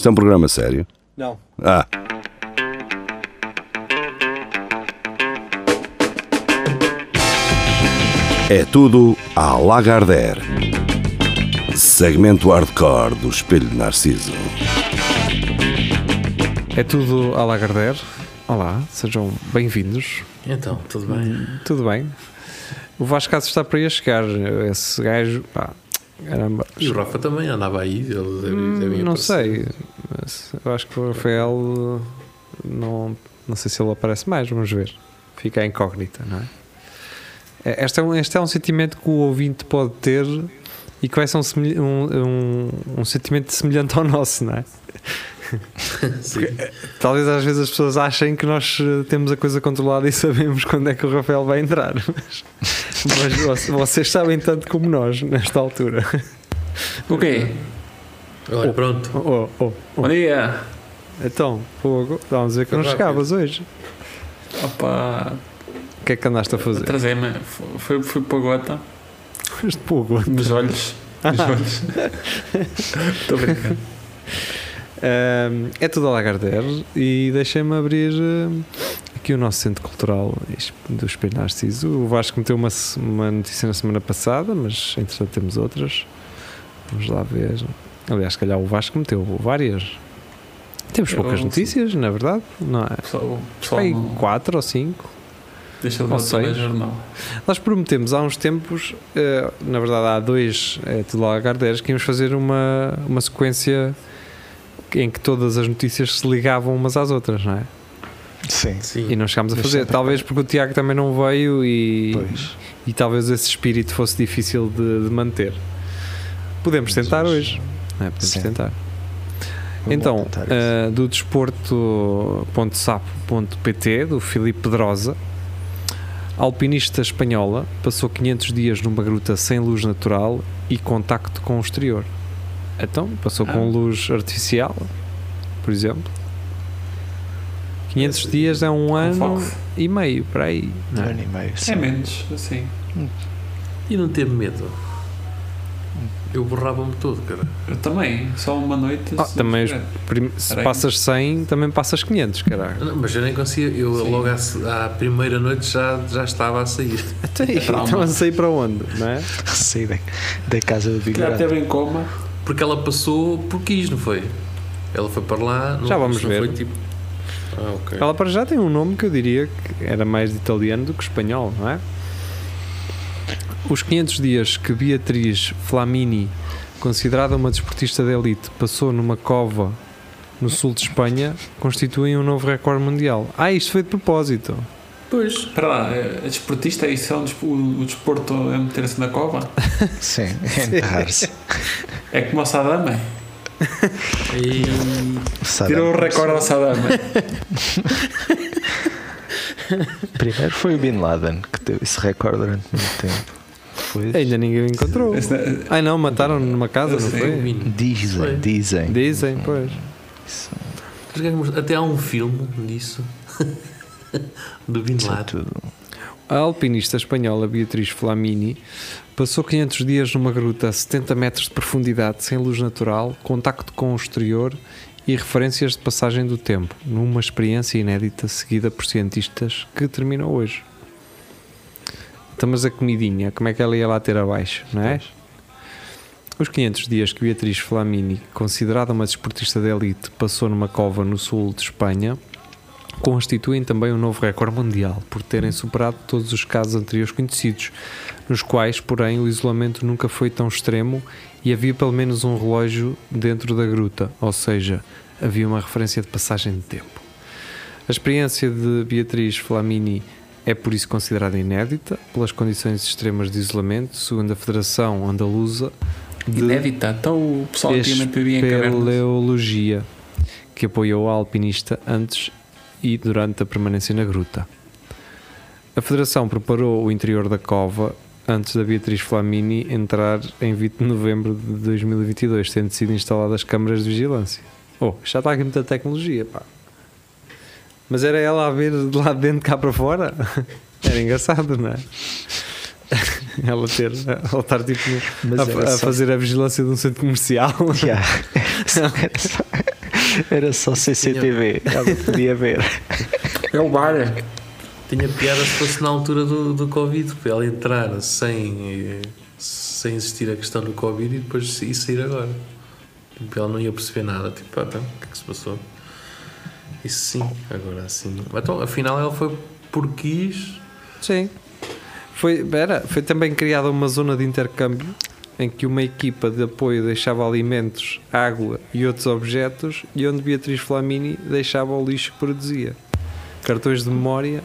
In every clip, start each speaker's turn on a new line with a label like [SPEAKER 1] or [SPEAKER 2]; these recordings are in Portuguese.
[SPEAKER 1] Isto é um programa sério?
[SPEAKER 2] Não.
[SPEAKER 1] Ah. É tudo à Lagardère. Segmento hardcore do Espelho de Narciso.
[SPEAKER 2] É tudo à Lagardère. Olá, sejam bem-vindos.
[SPEAKER 3] Então, tudo bem?
[SPEAKER 2] Tudo bem? O Vasco Caso está para a chegar. Esse gajo, pá, caramba.
[SPEAKER 3] E o Rafa também andava aí, eles devem,
[SPEAKER 2] Hum, não sei. Mas eu acho que o Rafael não, não sei se ele aparece mais, vamos ver. Fica incógnita, não é? É, Este é, um, este é um sentimento que o ouvinte pode ter e que vai ser um, um, um, um sentimento semelhante ao nosso, não é?
[SPEAKER 3] Sim.
[SPEAKER 2] Talvez às vezes as pessoas achem que nós eh, temos a coisa controlada e sabemos quando é que o Rafael vai entrar, mas, mas vo- vocês sabem tanto como nós nesta altura.
[SPEAKER 4] O quê?
[SPEAKER 3] Olha, pronto.
[SPEAKER 2] Oh, oh, oh.
[SPEAKER 4] Bom dia!
[SPEAKER 2] Então, fogo, vamos dizer que não chegavas hoje.
[SPEAKER 4] Opa,
[SPEAKER 2] O que é que andaste a fazer?
[SPEAKER 4] atrasei-me. Fui, fui para a gota
[SPEAKER 2] Este fogo.
[SPEAKER 4] nos olhos. Nos olhos. Estou brincando.
[SPEAKER 2] É tudo a Lagardère e deixem-me abrir ahm, aqui o nosso centro cultural do Espelho Narciso. O Vasco meteu uma, uma notícia na semana passada, mas entretanto temos outras. Vamos lá ver. Aliás, se calhar o Vasco meteu várias. Temos
[SPEAKER 4] Eu-
[SPEAKER 2] poucas notícias, na verdade, não é?
[SPEAKER 4] Não-
[SPEAKER 2] quatro ou cinco.
[SPEAKER 4] deixa de
[SPEAKER 2] ou
[SPEAKER 4] ver o jornal.
[SPEAKER 2] Nós prometemos há uns tempos, eh, na verdade há dois é, tudo Lagardères, que íamos fazer uma, uma sequência em que todas as notícias se ligavam umas às outras, não é?
[SPEAKER 5] Sim,
[SPEAKER 3] Sim.
[SPEAKER 2] E não chegámos a fazer.
[SPEAKER 5] sempre-
[SPEAKER 2] Talvez porque o Tiago também não veio e,
[SPEAKER 5] pois.
[SPEAKER 2] e talvez esse espírito fosse difícil de, de manter. Podemos tentar
[SPEAKER 5] hoje-
[SPEAKER 2] é? Podemos
[SPEAKER 5] Sim.
[SPEAKER 2] tentar.
[SPEAKER 5] Vou
[SPEAKER 2] Então,
[SPEAKER 5] tentar
[SPEAKER 2] eh, do desporto.sapo.pt, do Filipe Pedrosa, alpinista espanhola passou 500 dias numa gruta sem luz natural e contacto com o exterior. Então, passou com
[SPEAKER 4] Ah.
[SPEAKER 2] luz artificial, por exemplo. 500 dias é um ano
[SPEAKER 4] Fox.
[SPEAKER 2] e meio, para aí.
[SPEAKER 5] um ano e meio. sim.
[SPEAKER 4] É menos, assim.
[SPEAKER 3] E não teve medo? Eu borrava-me todo, cara.
[SPEAKER 4] Eu também, só uma noite.
[SPEAKER 2] Ah,
[SPEAKER 4] se-
[SPEAKER 2] também
[SPEAKER 4] é.
[SPEAKER 2] Prim- Se
[SPEAKER 4] aí.
[SPEAKER 2] passas 100, também passas 500, caralho.
[SPEAKER 3] Não, mas eu nem conseguia, eu
[SPEAKER 4] Sim.
[SPEAKER 3] logo à, à primeira noite já, já estava a sair.
[SPEAKER 2] Então, então a sair para onde, não é?
[SPEAKER 5] Saí da, da casa do
[SPEAKER 4] Se calhar
[SPEAKER 5] Bigorado.
[SPEAKER 4] teve em coma.
[SPEAKER 3] Porque ela passou por quis, não foi? Ela foi para lá. Não,
[SPEAKER 2] Já vamos ver.
[SPEAKER 3] Foi tipo... Ah, ok.
[SPEAKER 2] Ela para já tem um nome que eu diria que era mais de italiano do que espanhol, não é? Os 500 dias que Beatriz Flamini, considerada uma desportista de elite, passou numa cova no sul de Espanha, constituem um novo recorde mundial. Ah, isto foi de propósito.
[SPEAKER 3] Pois.
[SPEAKER 4] Espera lá, é desportista, isso é um despo- o, o desporto é meter-se na cova?
[SPEAKER 5] Sim, é enterrar-se.
[SPEAKER 4] É como o Saddam. é?
[SPEAKER 3] E...
[SPEAKER 5] Saddam
[SPEAKER 4] Tirou o recorde ao Saddam.
[SPEAKER 5] Primeiro foi o Bin Laden que teve esse recorde durante muito tempo. Depois
[SPEAKER 2] Ainda ninguém o encontrou.
[SPEAKER 4] Esse não-
[SPEAKER 2] Ai não, mataram numa casa, não foi?
[SPEAKER 5] dizem,
[SPEAKER 3] Foi.
[SPEAKER 5] dizem.
[SPEAKER 2] Dizem, pois.
[SPEAKER 5] Isso,
[SPEAKER 3] Até há um filme disso. Do Bin
[SPEAKER 5] isso é
[SPEAKER 3] Laden.
[SPEAKER 2] A alpinista espanhola Beatriz Flamini passou 500 dias numa gruta a 70 metros de profundidade, sem luz natural, contacto com o exterior e referências de passagem do tempo, numa experiência inédita seguida por cientistas que terminou hoje. Então, mas a comidinha, como é que ela ia lá ter abaixo, não é? Os 500 dias que Beatriz Flamini, considerada uma desportista de elite, passou numa cova no sul de Espanha, constituem também um novo recorde mundial por terem superado todos os casos anteriores conhecidos, nos quais, porém, o isolamento nunca foi tão extremo e havia pelo menos um relógio dentro da gruta, ou seja, havia uma referência de passagem de tempo. A experiência de Beatriz Flamini é por isso considerada inédita pelas condições extremas de isolamento, segundo a Federação Andaluza de
[SPEAKER 4] Inédita. Então o pessoal antigamente vivia em cavernas.
[SPEAKER 2] Que apoiou a alpinista antes e durante a permanência na gruta. A Federação preparou o interior da cova antes da Beatriz Flamini entrar em 20 de novembro de 2022, tendo sido instaladas câmaras de vigilância. Oh, já está aqui muita tecnologia, pá. Mas era ela a ver de lá de dentro cá para fora? Era engraçado, não é? Ela ter, ela estar tipo a, a fazer a vigilância de um centro comercial.
[SPEAKER 5] Yeah. Era só- CCTV, ela podia ver.
[SPEAKER 6] É o bar.
[SPEAKER 3] Tinha piada se fosse na altura do, do Covid, para ela entrar sem, sem existir a questão do Covid e depois e sair agora. Tipo, ela não ia perceber nada. Tipo, ah, então, o que é que se passou? Isso sim, agora assim. Então, afinal, ela foi por quis.
[SPEAKER 2] Sim. Foi, era, foi também criada uma zona de intercâmbio em que uma equipa de apoio deixava alimentos, água e outros objetos e onde Beatriz Flamini deixava o lixo que produzia. Cartões de memória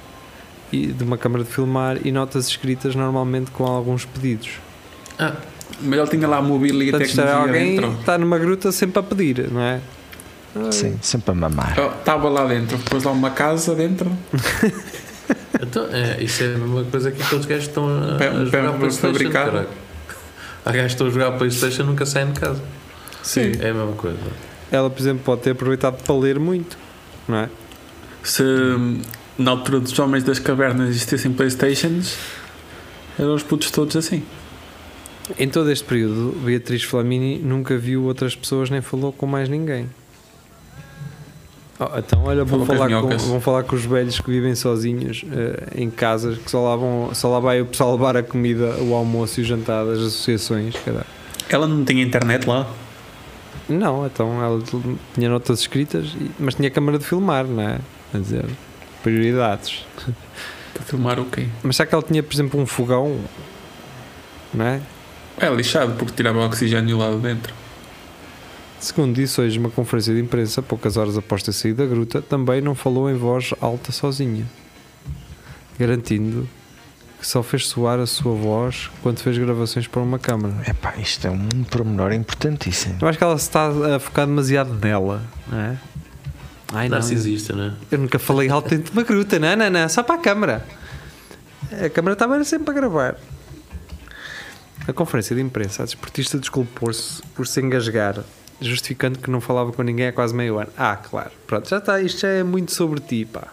[SPEAKER 2] e de uma câmara de filmar e notas escritas normalmente com alguns pedidos.
[SPEAKER 3] Ah,
[SPEAKER 6] Mas ele tinha lá a mobília e
[SPEAKER 2] Portanto,
[SPEAKER 6] tecnologia
[SPEAKER 2] alguém
[SPEAKER 6] dentro.
[SPEAKER 2] está numa gruta sempre a pedir, não é?
[SPEAKER 5] Sim, sempre a mamar.
[SPEAKER 6] Oh, Estava lá dentro, pôs lá uma casa dentro.
[SPEAKER 3] então, é, isso é a mesma coisa que aqueles gajos estão a, a jogar Playstation.
[SPEAKER 6] fabricado.
[SPEAKER 3] caralho. Há gajos que estão a jogar Playstation e nunca saem de casa.
[SPEAKER 6] Sim.
[SPEAKER 3] É a mesma coisa.
[SPEAKER 2] Ela, por exemplo, pode ter aproveitado para ler muito, não é?
[SPEAKER 6] Se na altura dos homens das cavernas existissem Playstations, eram os putos todos assim.
[SPEAKER 2] Em todo este período, Beatriz Flamini nunca viu outras pessoas nem falou com mais ninguém. Oh, então, olha, vão falar com, vão falar com os velhos que vivem sozinhos eh, em casas, que só lá, vão, só lá vai o pessoal levar a comida, o almoço e o jantar das associações. caralho.
[SPEAKER 6] Ela não tinha internet lá.
[SPEAKER 2] Não, então ela tinha notas escritas, mas tinha câmara de filmar, não é? Quer dizer, prioridades.
[SPEAKER 6] Para filmar o quê?
[SPEAKER 2] Mas será que ela tinha, por exemplo, um fogão? Não é?
[SPEAKER 6] É lixado porque tirava o oxigênio lá de dentro.
[SPEAKER 2] Segundo disse hoje uma conferência de imprensa, poucas horas após ter saído da gruta, também não falou em voz alta sozinha, garantindo que só fez soar a sua voz quando fez gravações para uma câmara.
[SPEAKER 5] Epá, isto é um pormenor importantíssimo.
[SPEAKER 2] Eu acho que ela se está a focar demasiado nela, não é? Ai não,
[SPEAKER 3] Narcisista, não é?
[SPEAKER 2] eu nunca falei alto dentro de uma gruta, não, não, não, só para a câmara. A câmara estava sempre a gravar. A conferência de imprensa, a desportista desculpou-se por se engasgar, justificando que não falava com ninguém há quase meio ano. Ah, claro, pronto, já está, isto já é muito sobre ti, pá.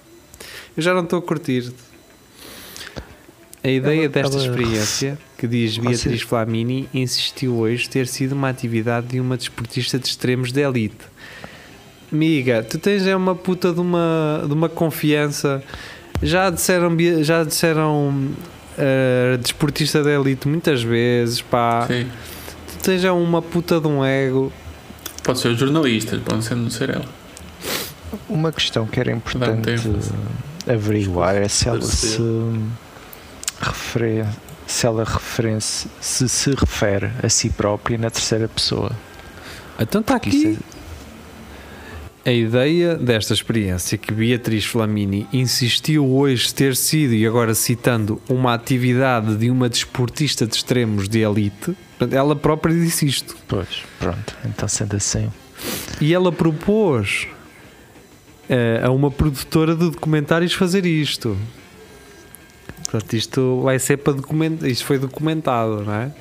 [SPEAKER 2] Eu já não estou a curtir. A ideia
[SPEAKER 5] Ela-
[SPEAKER 2] desta
[SPEAKER 5] ela-
[SPEAKER 2] experiência, que diz Beatriz Flamini, insistiu hoje ter sido uma atividade de uma desportista de extremos de elite. Amiga, tu tens é uma puta de uma, de uma confiança. Já disseram, já disseram eh, desportista de elite muitas vezes, pá.
[SPEAKER 6] Sim.
[SPEAKER 2] Tu tens é uma puta de um ego.
[SPEAKER 6] Pode ser os jornalistas, pode ser não ser ela.
[SPEAKER 5] Uma questão que era importante averiguar é se ela se refere, se ela refere se se refere a si própria na terceira pessoa.
[SPEAKER 2] Então está aqui. A ideia desta experiência que Beatriz Flamini insistiu hoje ter sido, e agora citando, uma atividade de uma desportista de extremos de elite, portanto, ela própria disse isto.
[SPEAKER 5] Pois, pronto. Então sendo assim,
[SPEAKER 2] E ela propôs eh, a uma produtora de documentários fazer isto. Portanto, isto vai ser para documentar. Isto foi documentado, não é?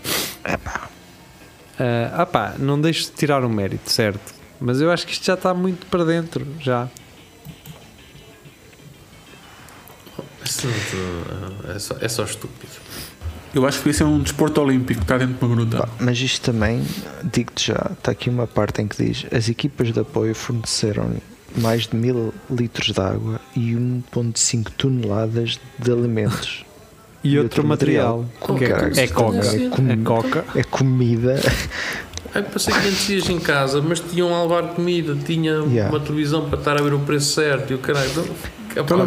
[SPEAKER 2] Ah, ah pá, não deixo de tirar o mérito, certo? Mas eu acho que isto já está muito para dentro, já.
[SPEAKER 3] Isso não- é, só, é só estúpido.
[SPEAKER 6] Eu acho que devia ser um desporto olímpico, cá dentro de uma gruta.
[SPEAKER 5] Mas isto também, digo-te já, está aqui uma parte em que diz: as equipas de apoio forneceram mais de mil litros de água e 1,5 toneladas de alimentos.
[SPEAKER 2] E, outro, material. Que é, é
[SPEAKER 5] isto
[SPEAKER 2] coca.
[SPEAKER 5] é com-
[SPEAKER 2] É coca.
[SPEAKER 5] É comida.
[SPEAKER 3] Ai, passei 500 dias em casa, mas tinham a levar comida, tinha
[SPEAKER 5] Yeah.
[SPEAKER 3] uma televisão para estar a ver o preço certo e o caralho. Então,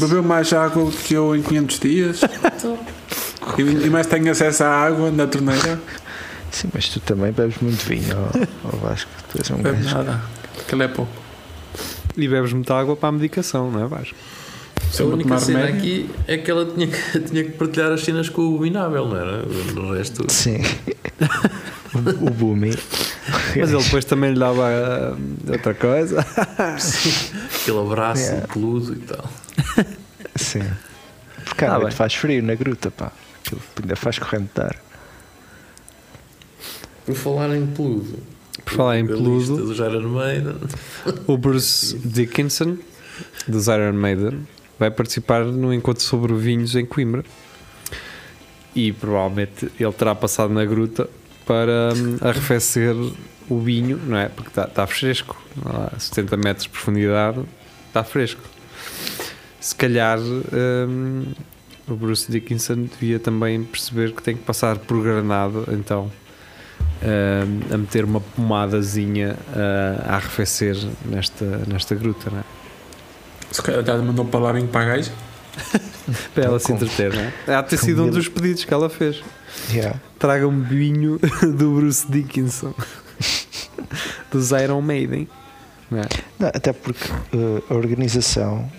[SPEAKER 6] bebeu, mais água que eu em 500 dias.
[SPEAKER 3] então,
[SPEAKER 6] e, e mais tenho acesso à água na torneira.
[SPEAKER 5] Sim, mas tu também bebes muito vinho, ó, ó Vasco. Tu és um
[SPEAKER 6] Bebe
[SPEAKER 5] gajo.
[SPEAKER 6] nada. Aquilo é pouco.
[SPEAKER 2] E bebes muita água para a medicação, não é Vasco?
[SPEAKER 3] a
[SPEAKER 6] a
[SPEAKER 3] única
[SPEAKER 6] tomar
[SPEAKER 3] cena
[SPEAKER 6] remédio.
[SPEAKER 3] aqui é que ela tinha que, tinha que partilhar as cenas com o Abominável, não era? No resto.
[SPEAKER 5] Sim. o, o Bumi.
[SPEAKER 2] Mas ele depois também lhe dava ah, outra coisa.
[SPEAKER 3] Aquele abraço
[SPEAKER 5] Yeah.
[SPEAKER 3] peludo e tal.
[SPEAKER 5] Sim. Porque à
[SPEAKER 2] Tá
[SPEAKER 5] noite
[SPEAKER 2] bem.
[SPEAKER 5] faz frio na gruta, pá. Aquilo ainda faz correntar.
[SPEAKER 3] Por falar em peludo.
[SPEAKER 2] Por falar em peludo.
[SPEAKER 3] Maiden.
[SPEAKER 2] O Bruce Dickinson, dos Iron Maiden, vai participar no encontro sobre vinhos em Coimbra. E provavelmente ele terá passado na gruta para hum, arrefecer o vinho, não é? Porque está tá fresco, a 70 metros de profundidade, está fresco. Se calhar hum, o Bruce Dickinson devia também perceber que tem que passar por granado, então hum, a meter uma pomadazinha ah, a arrefecer nesta, nesta gruta, não é?
[SPEAKER 6] Se calhar já mandou para lá bem para a gaja.
[SPEAKER 2] Para ela se entreter, não é? Há de ter sido um dos pedidos que ela fez.
[SPEAKER 5] Yeah.
[SPEAKER 2] Traga-me vinho do Bruce Dickinson, dos Iron Maiden. Não é?
[SPEAKER 5] Não, até porque eh, a organização,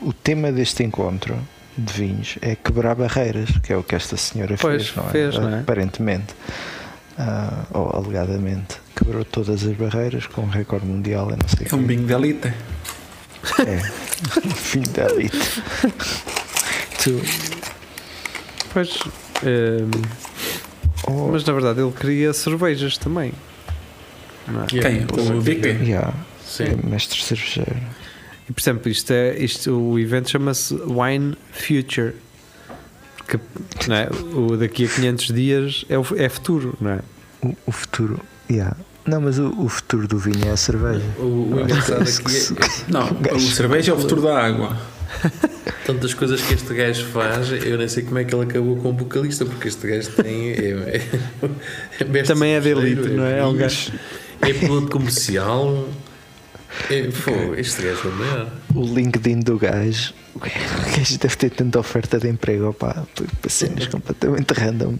[SPEAKER 5] o tema deste encontro de vinhos é quebrar barreiras, que é o que esta senhora
[SPEAKER 2] Pois,
[SPEAKER 5] fez, não é?
[SPEAKER 2] fez, não é?
[SPEAKER 5] Aparentemente, ah, ou alegadamente, quebrou todas as barreiras com um recorde mundial, eu não sei
[SPEAKER 6] É um bingo de elite.
[SPEAKER 5] É, fim da elite. Tu,
[SPEAKER 2] Pois, hum,
[SPEAKER 5] oh,
[SPEAKER 2] mas na verdade ele queria cervejas também. Não é?
[SPEAKER 6] Quem? O Dick?
[SPEAKER 5] yeah,
[SPEAKER 3] Sim.
[SPEAKER 5] é mestre cervejeiro.
[SPEAKER 2] E por exemplo, isto é, isto, o evento chama-se Wine Future. Porque não é? o daqui a 500 dias é, o, é futuro, não é?
[SPEAKER 5] O, o futuro, yeah. Não, mas o, o futuro do vinho é a cerveja.
[SPEAKER 3] O, o engraçado aqui é,
[SPEAKER 6] Não, o cerveja é o futuro da água.
[SPEAKER 3] tantas coisas que este gajo faz, eu nem sei como é que ele acabou com o vocalista, porque este gajo tem. É, é, é
[SPEAKER 2] Também é de elite, não é? É um
[SPEAKER 3] vinhos, É piloto comercial. É, pô, este gajo é o maior.
[SPEAKER 5] O LinkedIn do gajo, o gajo deve ter tanta oferta de emprego, opá, para cenas completamente random.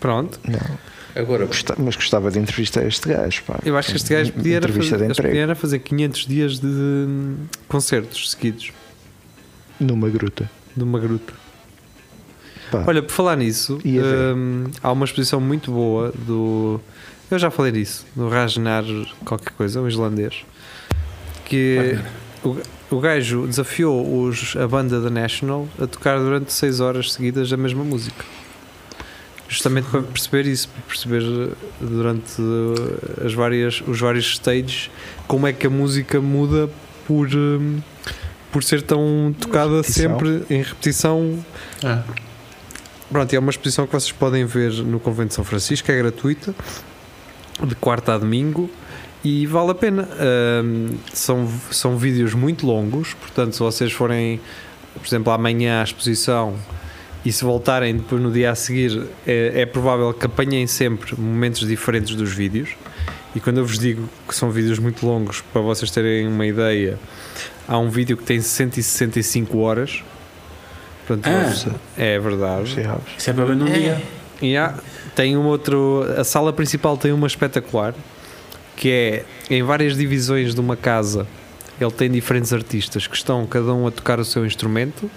[SPEAKER 2] Pronto.
[SPEAKER 5] Não,
[SPEAKER 3] Agora,
[SPEAKER 5] gosta- mas gostava de entrevistar este gajo, pá.
[SPEAKER 2] Eu acho que este gajo podia era fazer, podia era fazer 500 dias de concertos seguidos
[SPEAKER 5] numa gruta.
[SPEAKER 2] numa gruta.
[SPEAKER 5] Pá,
[SPEAKER 2] Olha, por falar nisso, hum, há uma exposição muito boa do. Eu já falei disso, do Ragnar qualquer coisa, um islandês, que o, o gajo desafiou os, a banda da National a tocar durante 6 horas seguidas a mesma música. Justamente para perceber isso, para perceber eh, durante eh, as várias, os vários stages como é que a música muda por, hum, por ser tão tocada
[SPEAKER 5] Repetição.
[SPEAKER 2] sempre em repetição
[SPEAKER 6] Ah,
[SPEAKER 2] Pronto, é uma exposição que vocês podem ver no Convento de São Francisco, é gratuita, de quarta a domingo e vale a pena. São, são vídeos muito longos, portanto, se vocês forem, por exemplo, amanhã à exposição e se voltarem depois no dia a seguir, é, é provável que apanhem sempre momentos diferentes dos vídeos. E quando eu vos digo que são vídeos muito longos, para vocês terem uma ideia, há um vídeo que tem 165 horas. Portanto,
[SPEAKER 6] Ah.
[SPEAKER 2] é verdade.
[SPEAKER 6] isso é para ver num dia.
[SPEAKER 2] E há- tem um outro. A sala principal tem uma espetacular que é em várias divisões de uma casa. Ele tem diferentes artistas que estão cada um a tocar o seu instrumento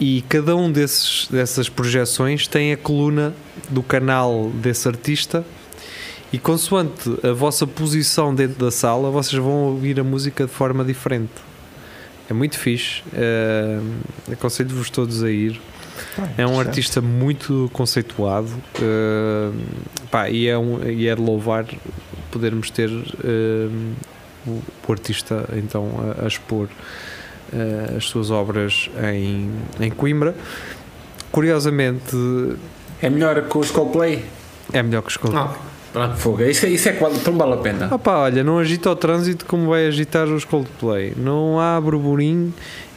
[SPEAKER 2] e cada um desses, dessas projeções tem a coluna do canal desse artista e consoante a vossa posição dentro da sala vocês vão ouvir a música de forma diferente. É muito fixe. eh, Aconselho-vos todos a ir.
[SPEAKER 5] Pá,
[SPEAKER 2] É um artista muito conceituado eh, pá, e, é um, e é de louvar podermos ter eh, o, o artista então a, a expor eh, as suas obras em, em Coimbra. Curiosamente,
[SPEAKER 6] É melhor que os Coldplay.
[SPEAKER 2] é melhor que os Coldplay.
[SPEAKER 3] Ah, pronto.
[SPEAKER 6] Fogo, isso, é- isso é quase, então vale a pena.
[SPEAKER 2] Opa, olha, não agita o trânsito como vai agitar os Coldplay. Não há burburinho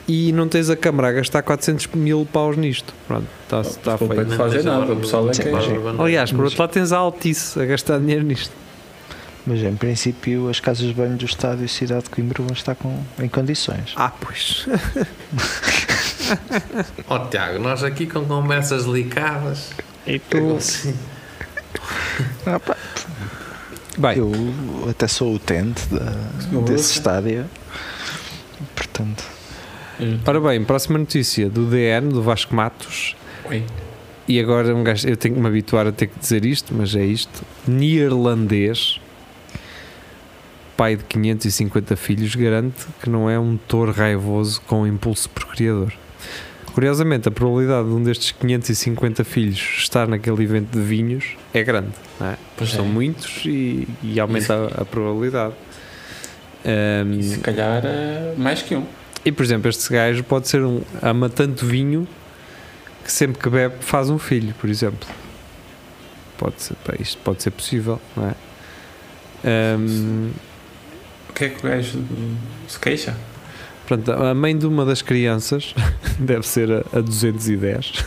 [SPEAKER 2] e não tens a câmara a gastar 400 mil paus nisto. Pronto, está tá
[SPEAKER 6] Coldplay
[SPEAKER 2] feito.
[SPEAKER 6] não fazem nada, o pessoal é que
[SPEAKER 5] Sim,
[SPEAKER 2] Aliás, por outro lado, tens a Altice a gastar dinheiro nisto.
[SPEAKER 5] Mas em princípio as casas de banho do estádio e cidade de Coimbra vão estar com, em condições.
[SPEAKER 2] Ah, pois.
[SPEAKER 3] Ó Tiago, nós aqui com conversas delicadas.
[SPEAKER 2] E
[SPEAKER 3] Assim,
[SPEAKER 5] Ah, pá,
[SPEAKER 2] Bem,
[SPEAKER 5] eu até sou utente da- desse estádio. Portanto,
[SPEAKER 2] ora bem, próxima notícia do DN, do Vasco Matos.
[SPEAKER 6] Oi.
[SPEAKER 2] E agora um gajo, eu tenho que me habituar a ter que dizer isto, mas é isto. Neerlandês, pai de 550 filhos, garante que não é um touro raivoso com impulso procriador. Curiosamente, a probabilidade de um destes 550 filhos estar naquele evento de vinhos é grande, não é?
[SPEAKER 6] Pois
[SPEAKER 2] São
[SPEAKER 6] é.
[SPEAKER 2] muitos e, e aumenta a, a probabilidade. Ahm,
[SPEAKER 6] E se calhar eh, mais que um.
[SPEAKER 2] E por exemplo, este gajo pode ser um ama tanto vinho que sempre que bebe faz um filho, por exemplo. pode ser, pá, isto pode ser possível, não é? Ahm,
[SPEAKER 6] O que é que o gajo se queixa?
[SPEAKER 2] Pronto, a mãe de uma das crianças deve ser a, a 210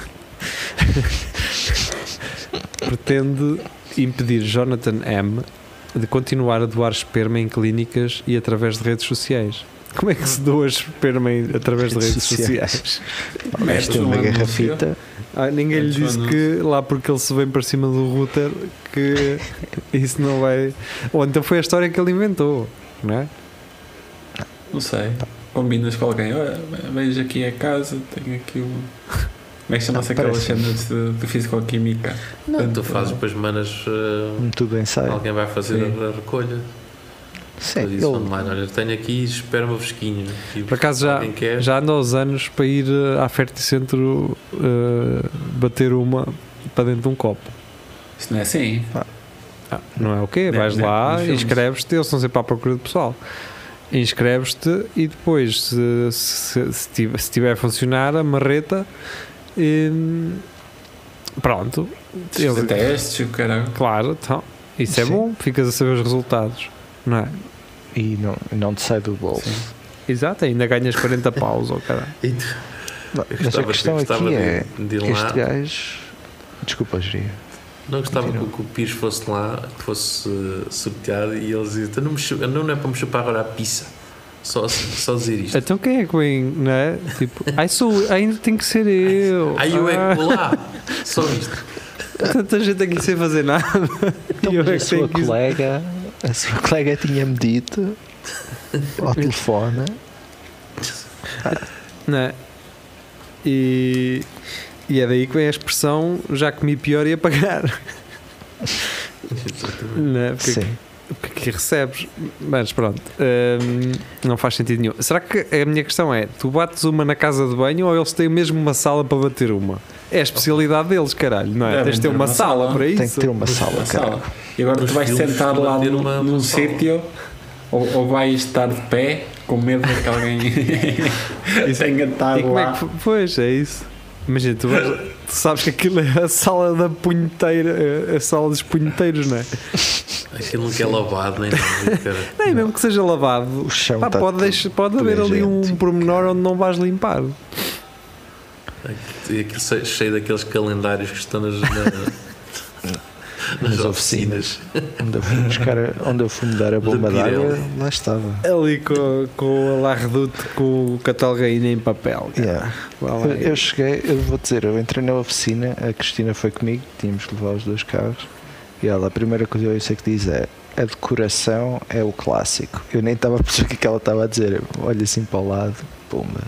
[SPEAKER 2] pretende impedir Jonathan M de continuar a doar esperma em clínicas e através de redes sociais. Como é que se doa esperma através de
[SPEAKER 5] Redes
[SPEAKER 2] sociais?
[SPEAKER 5] Esta é uma
[SPEAKER 6] um anúncio.
[SPEAKER 5] garrafita.
[SPEAKER 2] Ah, ninguém lhe disse
[SPEAKER 6] anúncio.
[SPEAKER 2] que lá porque ele se vem para cima do router que isso não vai. Ou então foi a história que ele inventou, não é?
[SPEAKER 6] Não sei. Combinas com alguém. Olha, vejo aqui a casa, tenho aqui um. Como é que chama-se
[SPEAKER 5] Não,
[SPEAKER 6] aquelas cenas de, de físico-química?
[SPEAKER 3] Portanto, tu fazes depois manas. uh,
[SPEAKER 5] Um tubo ensaio.
[SPEAKER 3] alguém vai fazer
[SPEAKER 6] Sim.
[SPEAKER 3] a recolha.
[SPEAKER 5] Sim, ele,
[SPEAKER 3] online, olha, tenho aqui esperma fresquinho. E
[SPEAKER 2] Por acaso já,
[SPEAKER 3] quer?
[SPEAKER 2] já ando aos anos para ir eh, à Ferticentro eh, bater uma para dentro de um copo.
[SPEAKER 6] Isto não é assim.
[SPEAKER 2] Ah, não é o quê?
[SPEAKER 6] Né,
[SPEAKER 2] Vais
[SPEAKER 6] né,
[SPEAKER 2] lá,
[SPEAKER 6] nos filmes.
[SPEAKER 2] inscreves-te, eles estão sempre à procura de pessoal. Inscreves-te e depois, se, se, se tiver, se tiver a funcionar a marreta, hum, pronto.
[SPEAKER 6] Fazer
[SPEAKER 2] Eles-
[SPEAKER 6] testes, o caralho.
[SPEAKER 2] claro, então, isso é
[SPEAKER 5] Sim.
[SPEAKER 2] bom, ficas a saber os resultados, não é?
[SPEAKER 5] e não, não te sai do bolso.
[SPEAKER 2] Exato, ainda ganhas 40 paus, ou caralho.
[SPEAKER 5] Mas a
[SPEAKER 3] gostava-
[SPEAKER 5] questão
[SPEAKER 3] gostava
[SPEAKER 5] aqui
[SPEAKER 3] de-
[SPEAKER 5] é
[SPEAKER 3] de ir
[SPEAKER 5] que este
[SPEAKER 3] lá.
[SPEAKER 5] gajo. Desculpa, Geria.
[SPEAKER 3] Não gostava que,
[SPEAKER 5] Continua.
[SPEAKER 3] o- que o Pires fosse lá, que fosse uh, sorteado e eles diziam: "Então não, me não é para me chupar agora a pizza. Só, só dizer isto.
[SPEAKER 2] Então quem é que vem, não é? Tipo, ai sou, ainda tem que ser eu.
[SPEAKER 3] Aí eu é
[SPEAKER 2] Ah,
[SPEAKER 3] que vou lá. Só isto.
[SPEAKER 2] Tanta gente aqui sem fazer nada.
[SPEAKER 5] Então,
[SPEAKER 2] E eu é
[SPEAKER 5] a
[SPEAKER 2] que
[SPEAKER 5] sua
[SPEAKER 2] que-
[SPEAKER 5] colega, a sua colega tinha-me dito ao telefone.
[SPEAKER 2] Não é? E, e é daí que vem a expressão já comi pior e a pagar. Não é? Porque,
[SPEAKER 5] Sim.
[SPEAKER 2] porque que recebes. Mas pronto, hum, não faz sentido nenhum. Será que a minha questão é: tu bates uma na casa de banho ou eles têm mesmo uma sala para bater uma? É a especialidade deles, caralho, não é?
[SPEAKER 6] Devem
[SPEAKER 2] Tens de ter uma
[SPEAKER 6] uma
[SPEAKER 2] sala,
[SPEAKER 6] sala.
[SPEAKER 2] para isso.
[SPEAKER 5] Tem que ter uma sala, cara.
[SPEAKER 6] sala. E agora tu vais sentar lá num, sítio ou, ou vais estar de pé com medo de que alguém tenha estado
[SPEAKER 2] é
[SPEAKER 6] lá.
[SPEAKER 2] que. Pois, é isso. Imagina, tu, vais- tu sabes que aquilo é a sala da punheteira, é a sala dos punheteiros, não é?
[SPEAKER 3] Aquilo não quer lavado nem nada. Cara.
[SPEAKER 2] Nem É mesmo que seja lavado.
[SPEAKER 5] O chão
[SPEAKER 2] Pá,
[SPEAKER 5] está
[SPEAKER 2] pode, deixar- haver
[SPEAKER 5] é
[SPEAKER 2] ali um pormenor onde não vais limpar.
[SPEAKER 3] E aquilo cheio- daqueles calendários que estão nas, na- nas
[SPEAKER 5] Nas
[SPEAKER 3] oficinas.
[SPEAKER 5] Onde eu fui buscar, onde eu fui mudar a bomba d'água, lá estava.
[SPEAKER 2] Ali com, com a Larreduto com o catálogo ainda em papel.
[SPEAKER 5] Yeah. Eu, eu cheguei, eu vou dizer, eu entrei na oficina, a Cristina foi comigo, tínhamos que levar os dois carros, e ela, a primeira coisa que eu sei que diz é a decoração é o clássico. Eu nem estava a perceber o que, é ela estava a dizer. Eu olho assim para o lado, pumba,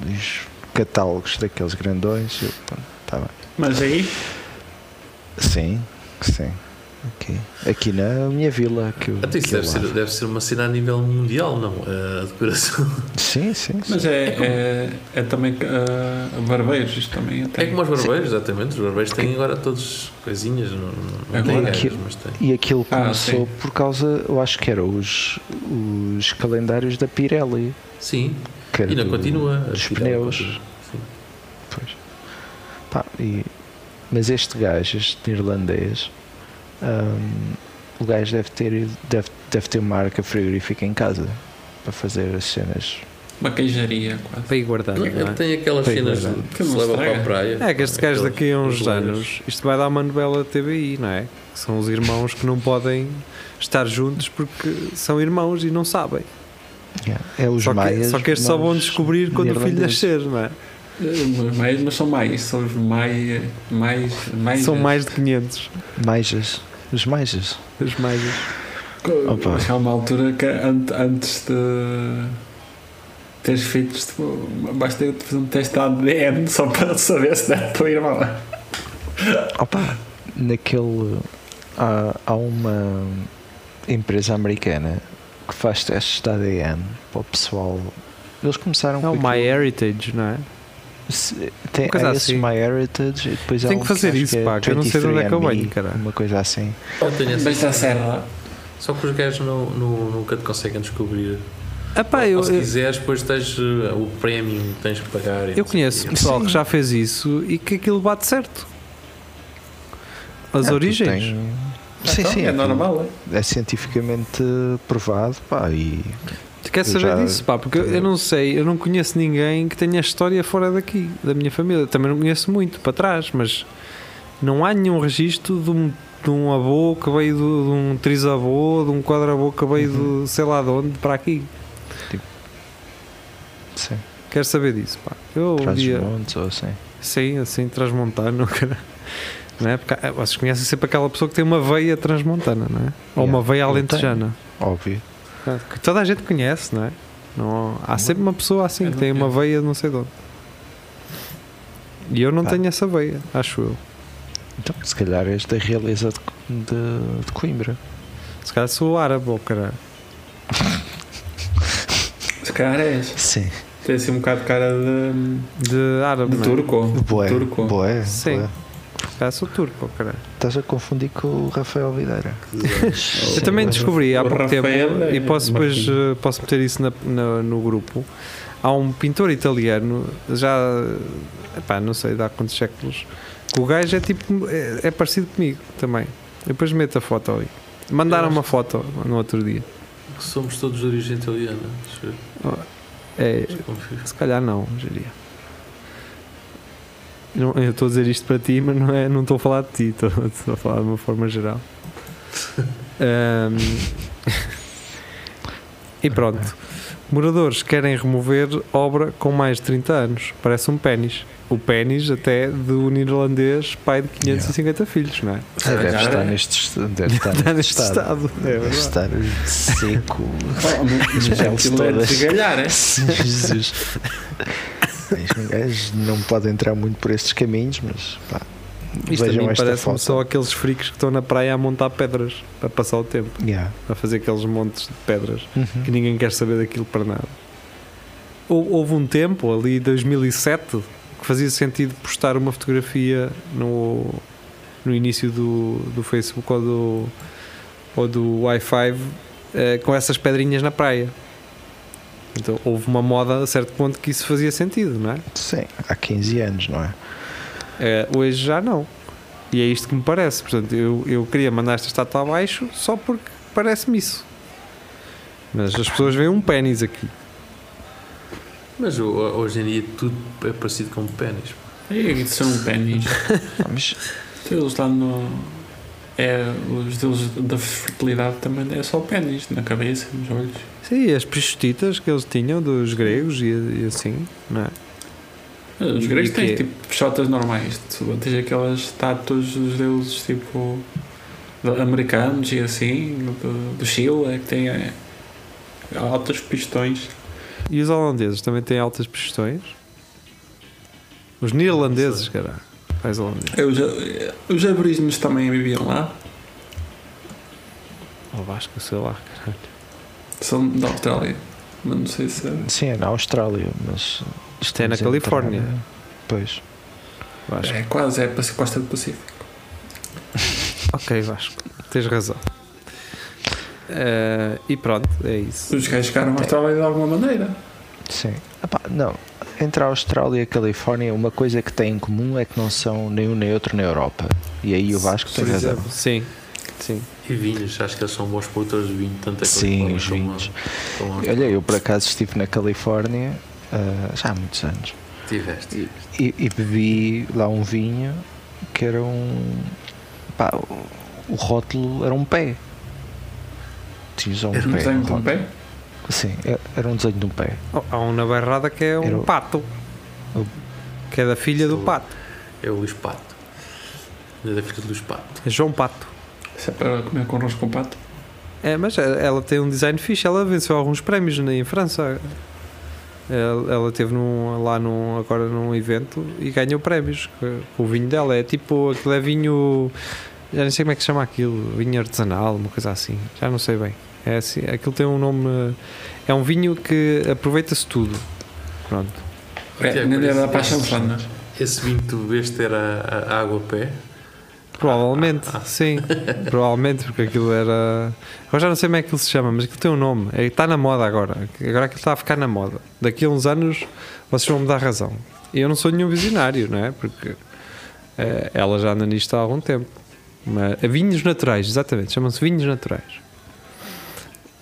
[SPEAKER 5] diz catálogos daqueles grandões. Eu, pronto, tá bem.
[SPEAKER 6] Mas aí,
[SPEAKER 5] Sim, sim. Aqui, aqui na minha vila. Que eu,
[SPEAKER 3] Até isso
[SPEAKER 5] que eu
[SPEAKER 3] deve ser, deve ser uma cena a nível mundial, não? A decoração.
[SPEAKER 5] Sim, sim. sim.
[SPEAKER 6] mas é, é, é também uh, barbeiros, isto também
[SPEAKER 3] É
[SPEAKER 6] tem.
[SPEAKER 3] como os barbeiros, exatamente. Os barbeiros têm agora todos coisinhas. Não, não,
[SPEAKER 6] Agora?
[SPEAKER 3] gajas, mas têm.
[SPEAKER 5] E aquilo
[SPEAKER 6] Ah,
[SPEAKER 5] começou
[SPEAKER 6] sim.
[SPEAKER 5] por causa, eu acho que eram os, os calendários da Pirelli.
[SPEAKER 3] Sim, E ainda
[SPEAKER 5] do-
[SPEAKER 3] continua. a
[SPEAKER 5] dos pneus. Pois. Pá, e- mas este gajo, este irlandês, hum, o gajo deve ter, deve, deve ter uma arca frigorífica em casa para fazer as cenas.
[SPEAKER 6] Uma queijaria quase.
[SPEAKER 2] Para ir guardando.
[SPEAKER 3] Não,
[SPEAKER 2] não é?
[SPEAKER 3] ele tem aquelas
[SPEAKER 5] Tem
[SPEAKER 3] cenas que se leva para a praia.
[SPEAKER 2] É que este gajo daqui a uns anos, isto vai dar uma novela TVI, não é? Que são os irmãos que não podem estar juntos porque são irmãos e não sabem.
[SPEAKER 5] Yeah. É os
[SPEAKER 2] só, que,
[SPEAKER 5] maias.
[SPEAKER 2] só que estes só vão
[SPEAKER 5] mas
[SPEAKER 2] descobrir quando o filho nascer, não é?
[SPEAKER 6] Uh, Mais, mas são mais, são os mais. mais, mais
[SPEAKER 2] São mais de 500
[SPEAKER 5] Maijas. Os maijas.
[SPEAKER 2] os mais.
[SPEAKER 5] Opa.
[SPEAKER 6] Mas há uma altura que an- antes de teres filhos, tipo, basta eu fazer um teste de ADN só para saber se é a tua irmã.
[SPEAKER 5] Opa, naquele. Há, há uma empresa americana que faz testes de ADN para o pessoal. Eles começaram
[SPEAKER 2] É o
[SPEAKER 5] com aquilo-
[SPEAKER 2] MyHeritage, não é?
[SPEAKER 5] Se- Tem,
[SPEAKER 2] Uma coisa
[SPEAKER 5] esse
[SPEAKER 2] assim.
[SPEAKER 5] MyHeritage e depois há
[SPEAKER 2] Tenho
[SPEAKER 5] um
[SPEAKER 2] que fazer
[SPEAKER 5] acho
[SPEAKER 2] isso,
[SPEAKER 5] é
[SPEAKER 2] pá, que eu não sei de onde é que eu
[SPEAKER 5] 23andMe,
[SPEAKER 2] venho, caralho.
[SPEAKER 5] Uma coisa assim.
[SPEAKER 3] Eu tenho essa
[SPEAKER 6] Mas da
[SPEAKER 3] cena.
[SPEAKER 6] serra.
[SPEAKER 3] Só que os gajos não, não- nunca te conseguem descobrir.
[SPEAKER 2] Pá,
[SPEAKER 3] Ou
[SPEAKER 2] eu,
[SPEAKER 3] se quiseres, depois tens uh, o prémio que tens que pagar.
[SPEAKER 2] eu conheço
[SPEAKER 3] o
[SPEAKER 2] pessoal
[SPEAKER 5] Sim.
[SPEAKER 2] que já fez isso e que aquilo bate certo. as
[SPEAKER 5] Não,
[SPEAKER 2] origens.
[SPEAKER 5] Sim,
[SPEAKER 6] Então,
[SPEAKER 5] sim.
[SPEAKER 6] é normal, é?
[SPEAKER 5] É cientificamente provado, pá, e
[SPEAKER 2] Tu queres saber
[SPEAKER 5] já-
[SPEAKER 2] disso, pá? Porque eu, não sei, eu não conheço ninguém que tenha história fora daqui, da minha família. Também não conheço muito para trás, mas não há nenhum registro de um, de um avô que veio do- de, um trisavô, de um quadravô que veio
[SPEAKER 5] Uhum.
[SPEAKER 2] de sei lá de onde para aqui.
[SPEAKER 5] sim,
[SPEAKER 2] Quero saber disso, pá. Eu
[SPEAKER 5] traz
[SPEAKER 2] dia,
[SPEAKER 5] montes ou assim.
[SPEAKER 2] sim, assim, transmontano, cara. Não é? Porque ah, vocês conhecem sempre aquela pessoa que tem uma veia transmontana, não é? Ou
[SPEAKER 5] Yeah,
[SPEAKER 2] uma veia
[SPEAKER 5] eu
[SPEAKER 2] alentejana.
[SPEAKER 5] Óbvio.
[SPEAKER 2] Que toda a gente conhece, não é? Não, há sempre uma pessoa assim
[SPEAKER 6] Eu
[SPEAKER 2] que
[SPEAKER 6] não
[SPEAKER 2] tem uma veia de não sei de onde. E eu não
[SPEAKER 5] Pá.
[SPEAKER 2] tenho essa veia, acho eu.
[SPEAKER 5] Então, se calhar és da realeza de, de, de Coimbra.
[SPEAKER 2] Se calhar sou árabe, ou caralho.
[SPEAKER 6] Se calhar és.
[SPEAKER 5] Sim.
[SPEAKER 6] Tem assim um bocado de cara de,
[SPEAKER 2] De árabe,
[SPEAKER 6] de
[SPEAKER 2] não é?
[SPEAKER 6] turco.
[SPEAKER 5] Boé.
[SPEAKER 6] Turco.
[SPEAKER 5] Boé.
[SPEAKER 2] Sim.
[SPEAKER 5] boé.
[SPEAKER 2] Calhar sou turco, caralho.
[SPEAKER 5] Estás a confundir com o Rafael Videira.
[SPEAKER 2] Eu também descobri há pouco tempo,
[SPEAKER 6] é
[SPEAKER 2] e posso depois eh, posso meter isso na- na- no grupo. Há um pintor italiano, já epá, não sei, dá quantos séculos, que o gajo é tipo é, é parecido comigo também. Eu depois meto a foto ali. Mandaram uma foto no outro dia.
[SPEAKER 3] Somos todos de origem italiana. Deixa eu ver.
[SPEAKER 2] É, se calhar não, diria. Não, eu estou a dizer isto para ti, mas não, é, não estou a falar de ti, estou, estou a falar de uma forma geral. Ahm, e pronto. Moradores querem remover obra com mais de 30 anos. Parece um pênis. O pênis até do neerlandês pai de 550 filhos, não é?
[SPEAKER 5] É, deve estar
[SPEAKER 6] é.
[SPEAKER 5] neste, est- deve estar
[SPEAKER 2] Está
[SPEAKER 5] neste
[SPEAKER 2] neste
[SPEAKER 5] estado.
[SPEAKER 2] estado. É
[SPEAKER 5] Deve estar seco.
[SPEAKER 6] Oh, mas.
[SPEAKER 5] Os gajos não podem entrar muito por estes caminhos, mas pá,
[SPEAKER 2] Isto a
[SPEAKER 5] vejam
[SPEAKER 2] mim
[SPEAKER 5] esta
[SPEAKER 2] parece-me só aqueles freaks que estão na praia a montar pedras para passar o tempo.
[SPEAKER 5] Yeah.
[SPEAKER 2] a fazer aqueles montes de pedras
[SPEAKER 5] Uhum.
[SPEAKER 2] que ninguém quer saber daquilo para nada. Hou- Houve um tempo, ali em 2007, que fazia sentido postar uma fotografia no, no início do, do Facebook ou do, ou do Wi-Fi eh, com essas pedrinhas na praia. Então houve uma moda a certo ponto que isso fazia sentido, não é?
[SPEAKER 5] Sim, há 15 anos, não é?
[SPEAKER 2] Eh, hoje já não. E é isto que me parece. Portanto, eu, eu queria mandar esta estátua abaixo só porque parece-me isso. Mas as pessoas veem um pênis aqui.
[SPEAKER 3] Mas hoje em dia tudo é parecido com pênis.
[SPEAKER 6] E são pênis.
[SPEAKER 5] Mas
[SPEAKER 6] Eles lá no. É, os deuses da fertilidade também é só pênis na cabeça, nos olhos.
[SPEAKER 2] Sim, as pichotitas que eles tinham dos gregos e, e assim, não é?
[SPEAKER 6] Os gregos têm tipo pichotas normais. Tu tens aquelas estátuas dos deuses tipo americanos e assim, do, do Chile, é que têm é, altos pistões.
[SPEAKER 2] E os holandeses também têm altas pistões? Os neerlandeses, caralho. Mais holandeses.
[SPEAKER 6] É, Os, os aborígenes também viviam lá,
[SPEAKER 2] Ou Vasco, sei lá.
[SPEAKER 6] São da Austrália. Mas não sei se.
[SPEAKER 5] sim, é na Austrália, mas
[SPEAKER 2] Isto é na
[SPEAKER 5] estamos a entrar-
[SPEAKER 2] Califórnia.
[SPEAKER 5] Pois.
[SPEAKER 2] Vasco.
[SPEAKER 6] É quase, é para a costa do Pacífico.
[SPEAKER 2] Ok, Vasco. Tens razão. Eh, e pronto, é isso.
[SPEAKER 6] Os gajos chegaram à Austrália de alguma maneira.
[SPEAKER 5] Sim. Epá, não. Entre a Austrália e a Califórnia, uma coisa que têm em comum é que não são nem um nem outro na Europa. E aí o Vasco tem razão.
[SPEAKER 2] Sim, sim.
[SPEAKER 3] E vinhos, acho que eles são bons produtores de vinho, tanto é que
[SPEAKER 5] Sim, os vinhos. Olha, eu por acaso estive na Califórnia ah, já há muitos anos
[SPEAKER 3] Tiveste.
[SPEAKER 5] e, e bebi lá um vinho que era um. Pá, o, rótulo era um pé. Tinha só um
[SPEAKER 3] Era
[SPEAKER 6] Um
[SPEAKER 5] pé.
[SPEAKER 6] desenho
[SPEAKER 5] no
[SPEAKER 6] de um pé.
[SPEAKER 5] Sim, é- era um desenho de um pé.
[SPEAKER 2] Oh, há um na Bairrada que é um
[SPEAKER 5] Era
[SPEAKER 2] pato.
[SPEAKER 5] o-
[SPEAKER 2] Que é da filha do
[SPEAKER 3] O-
[SPEAKER 2] pato.
[SPEAKER 3] É o Luís Pato. É da filha do Luís Pato.
[SPEAKER 2] É João Pato.
[SPEAKER 6] Isso é para comer com arroz com pato.
[SPEAKER 2] É, mas ela tem um design fixe. Ela venceu alguns prémios na- em França. Ela, ela teve num, lá num, agora num evento e ganhou prémios com o vinho dela. É tipo aquilo é vinho. Já não sei como é que se chama aquilo. Vinho artesanal, uma coisa assim. Já não sei bem. É assim, aquilo tem um nome. É um vinho que aproveita-se tudo. Pronto.
[SPEAKER 6] É,
[SPEAKER 3] Tiago,
[SPEAKER 6] nem deve dar
[SPEAKER 3] esse-
[SPEAKER 6] para a
[SPEAKER 3] esse- vinho que tu bebeste era a, a água a pé.
[SPEAKER 2] Provavelmente,
[SPEAKER 3] Ah,
[SPEAKER 2] sim. Provavelmente, porque aquilo era. Agora já não sei como é que aquilo se chama, mas aquilo tem um nome. É, está na moda agora. Agora aquilo está a ficar na moda. Daqui a uns anos vocês vão me dar razão. E eu não sou nenhum visionário, não é? Porque eh, ela já anda nisto há algum tempo. Mas, a vinhos naturais, exatamente, chamam-se vinhos naturais.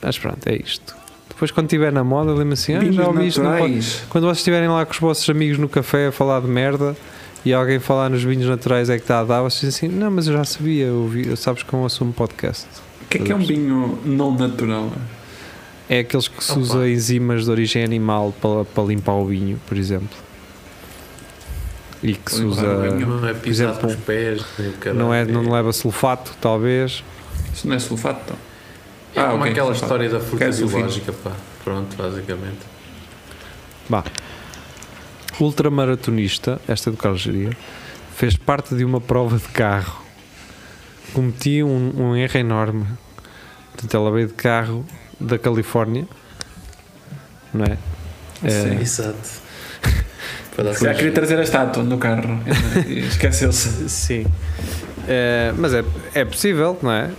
[SPEAKER 2] Mas pronto, é isto. Depois, quando estiver na moda, lembra assim: ah, já ouvi isto. Quando vocês estiverem lá com os vossos amigos no café a falar de merda e alguém falar nos vinhos naturais é que está a dar, vocês dizem assim: não, mas eu já sabia, eu ouvi, sabes que eu assumo podcast.
[SPEAKER 6] O que é que é um vinho não natural?
[SPEAKER 2] É aqueles que se
[SPEAKER 3] Opa.
[SPEAKER 2] usa enzimas de origem animal para, para limpar o vinho, por exemplo. E que se usa.
[SPEAKER 3] Não é pisar
[SPEAKER 2] exemplo,
[SPEAKER 3] com os pés.
[SPEAKER 2] Não, é, não leva sulfato, talvez.
[SPEAKER 6] Isso não é sulfato? então?
[SPEAKER 3] É
[SPEAKER 6] Ah,
[SPEAKER 3] como
[SPEAKER 6] ok,
[SPEAKER 3] aquela
[SPEAKER 6] sulfato.
[SPEAKER 3] história da fruta biológica, pá. Pronto, basicamente.
[SPEAKER 2] Bah. Ultramaratonista, esta é do Carlos Geria, fez parte de uma prova de carro. Cometia um, um erro enorme. Portanto, ela veio de carro da Califórnia, não é? É,
[SPEAKER 6] Sim.
[SPEAKER 3] Exato. Para dar
[SPEAKER 6] Já queria trazer a estátua no carro e esqueceu-se.
[SPEAKER 2] Sim. É, mas é, é possível, não é?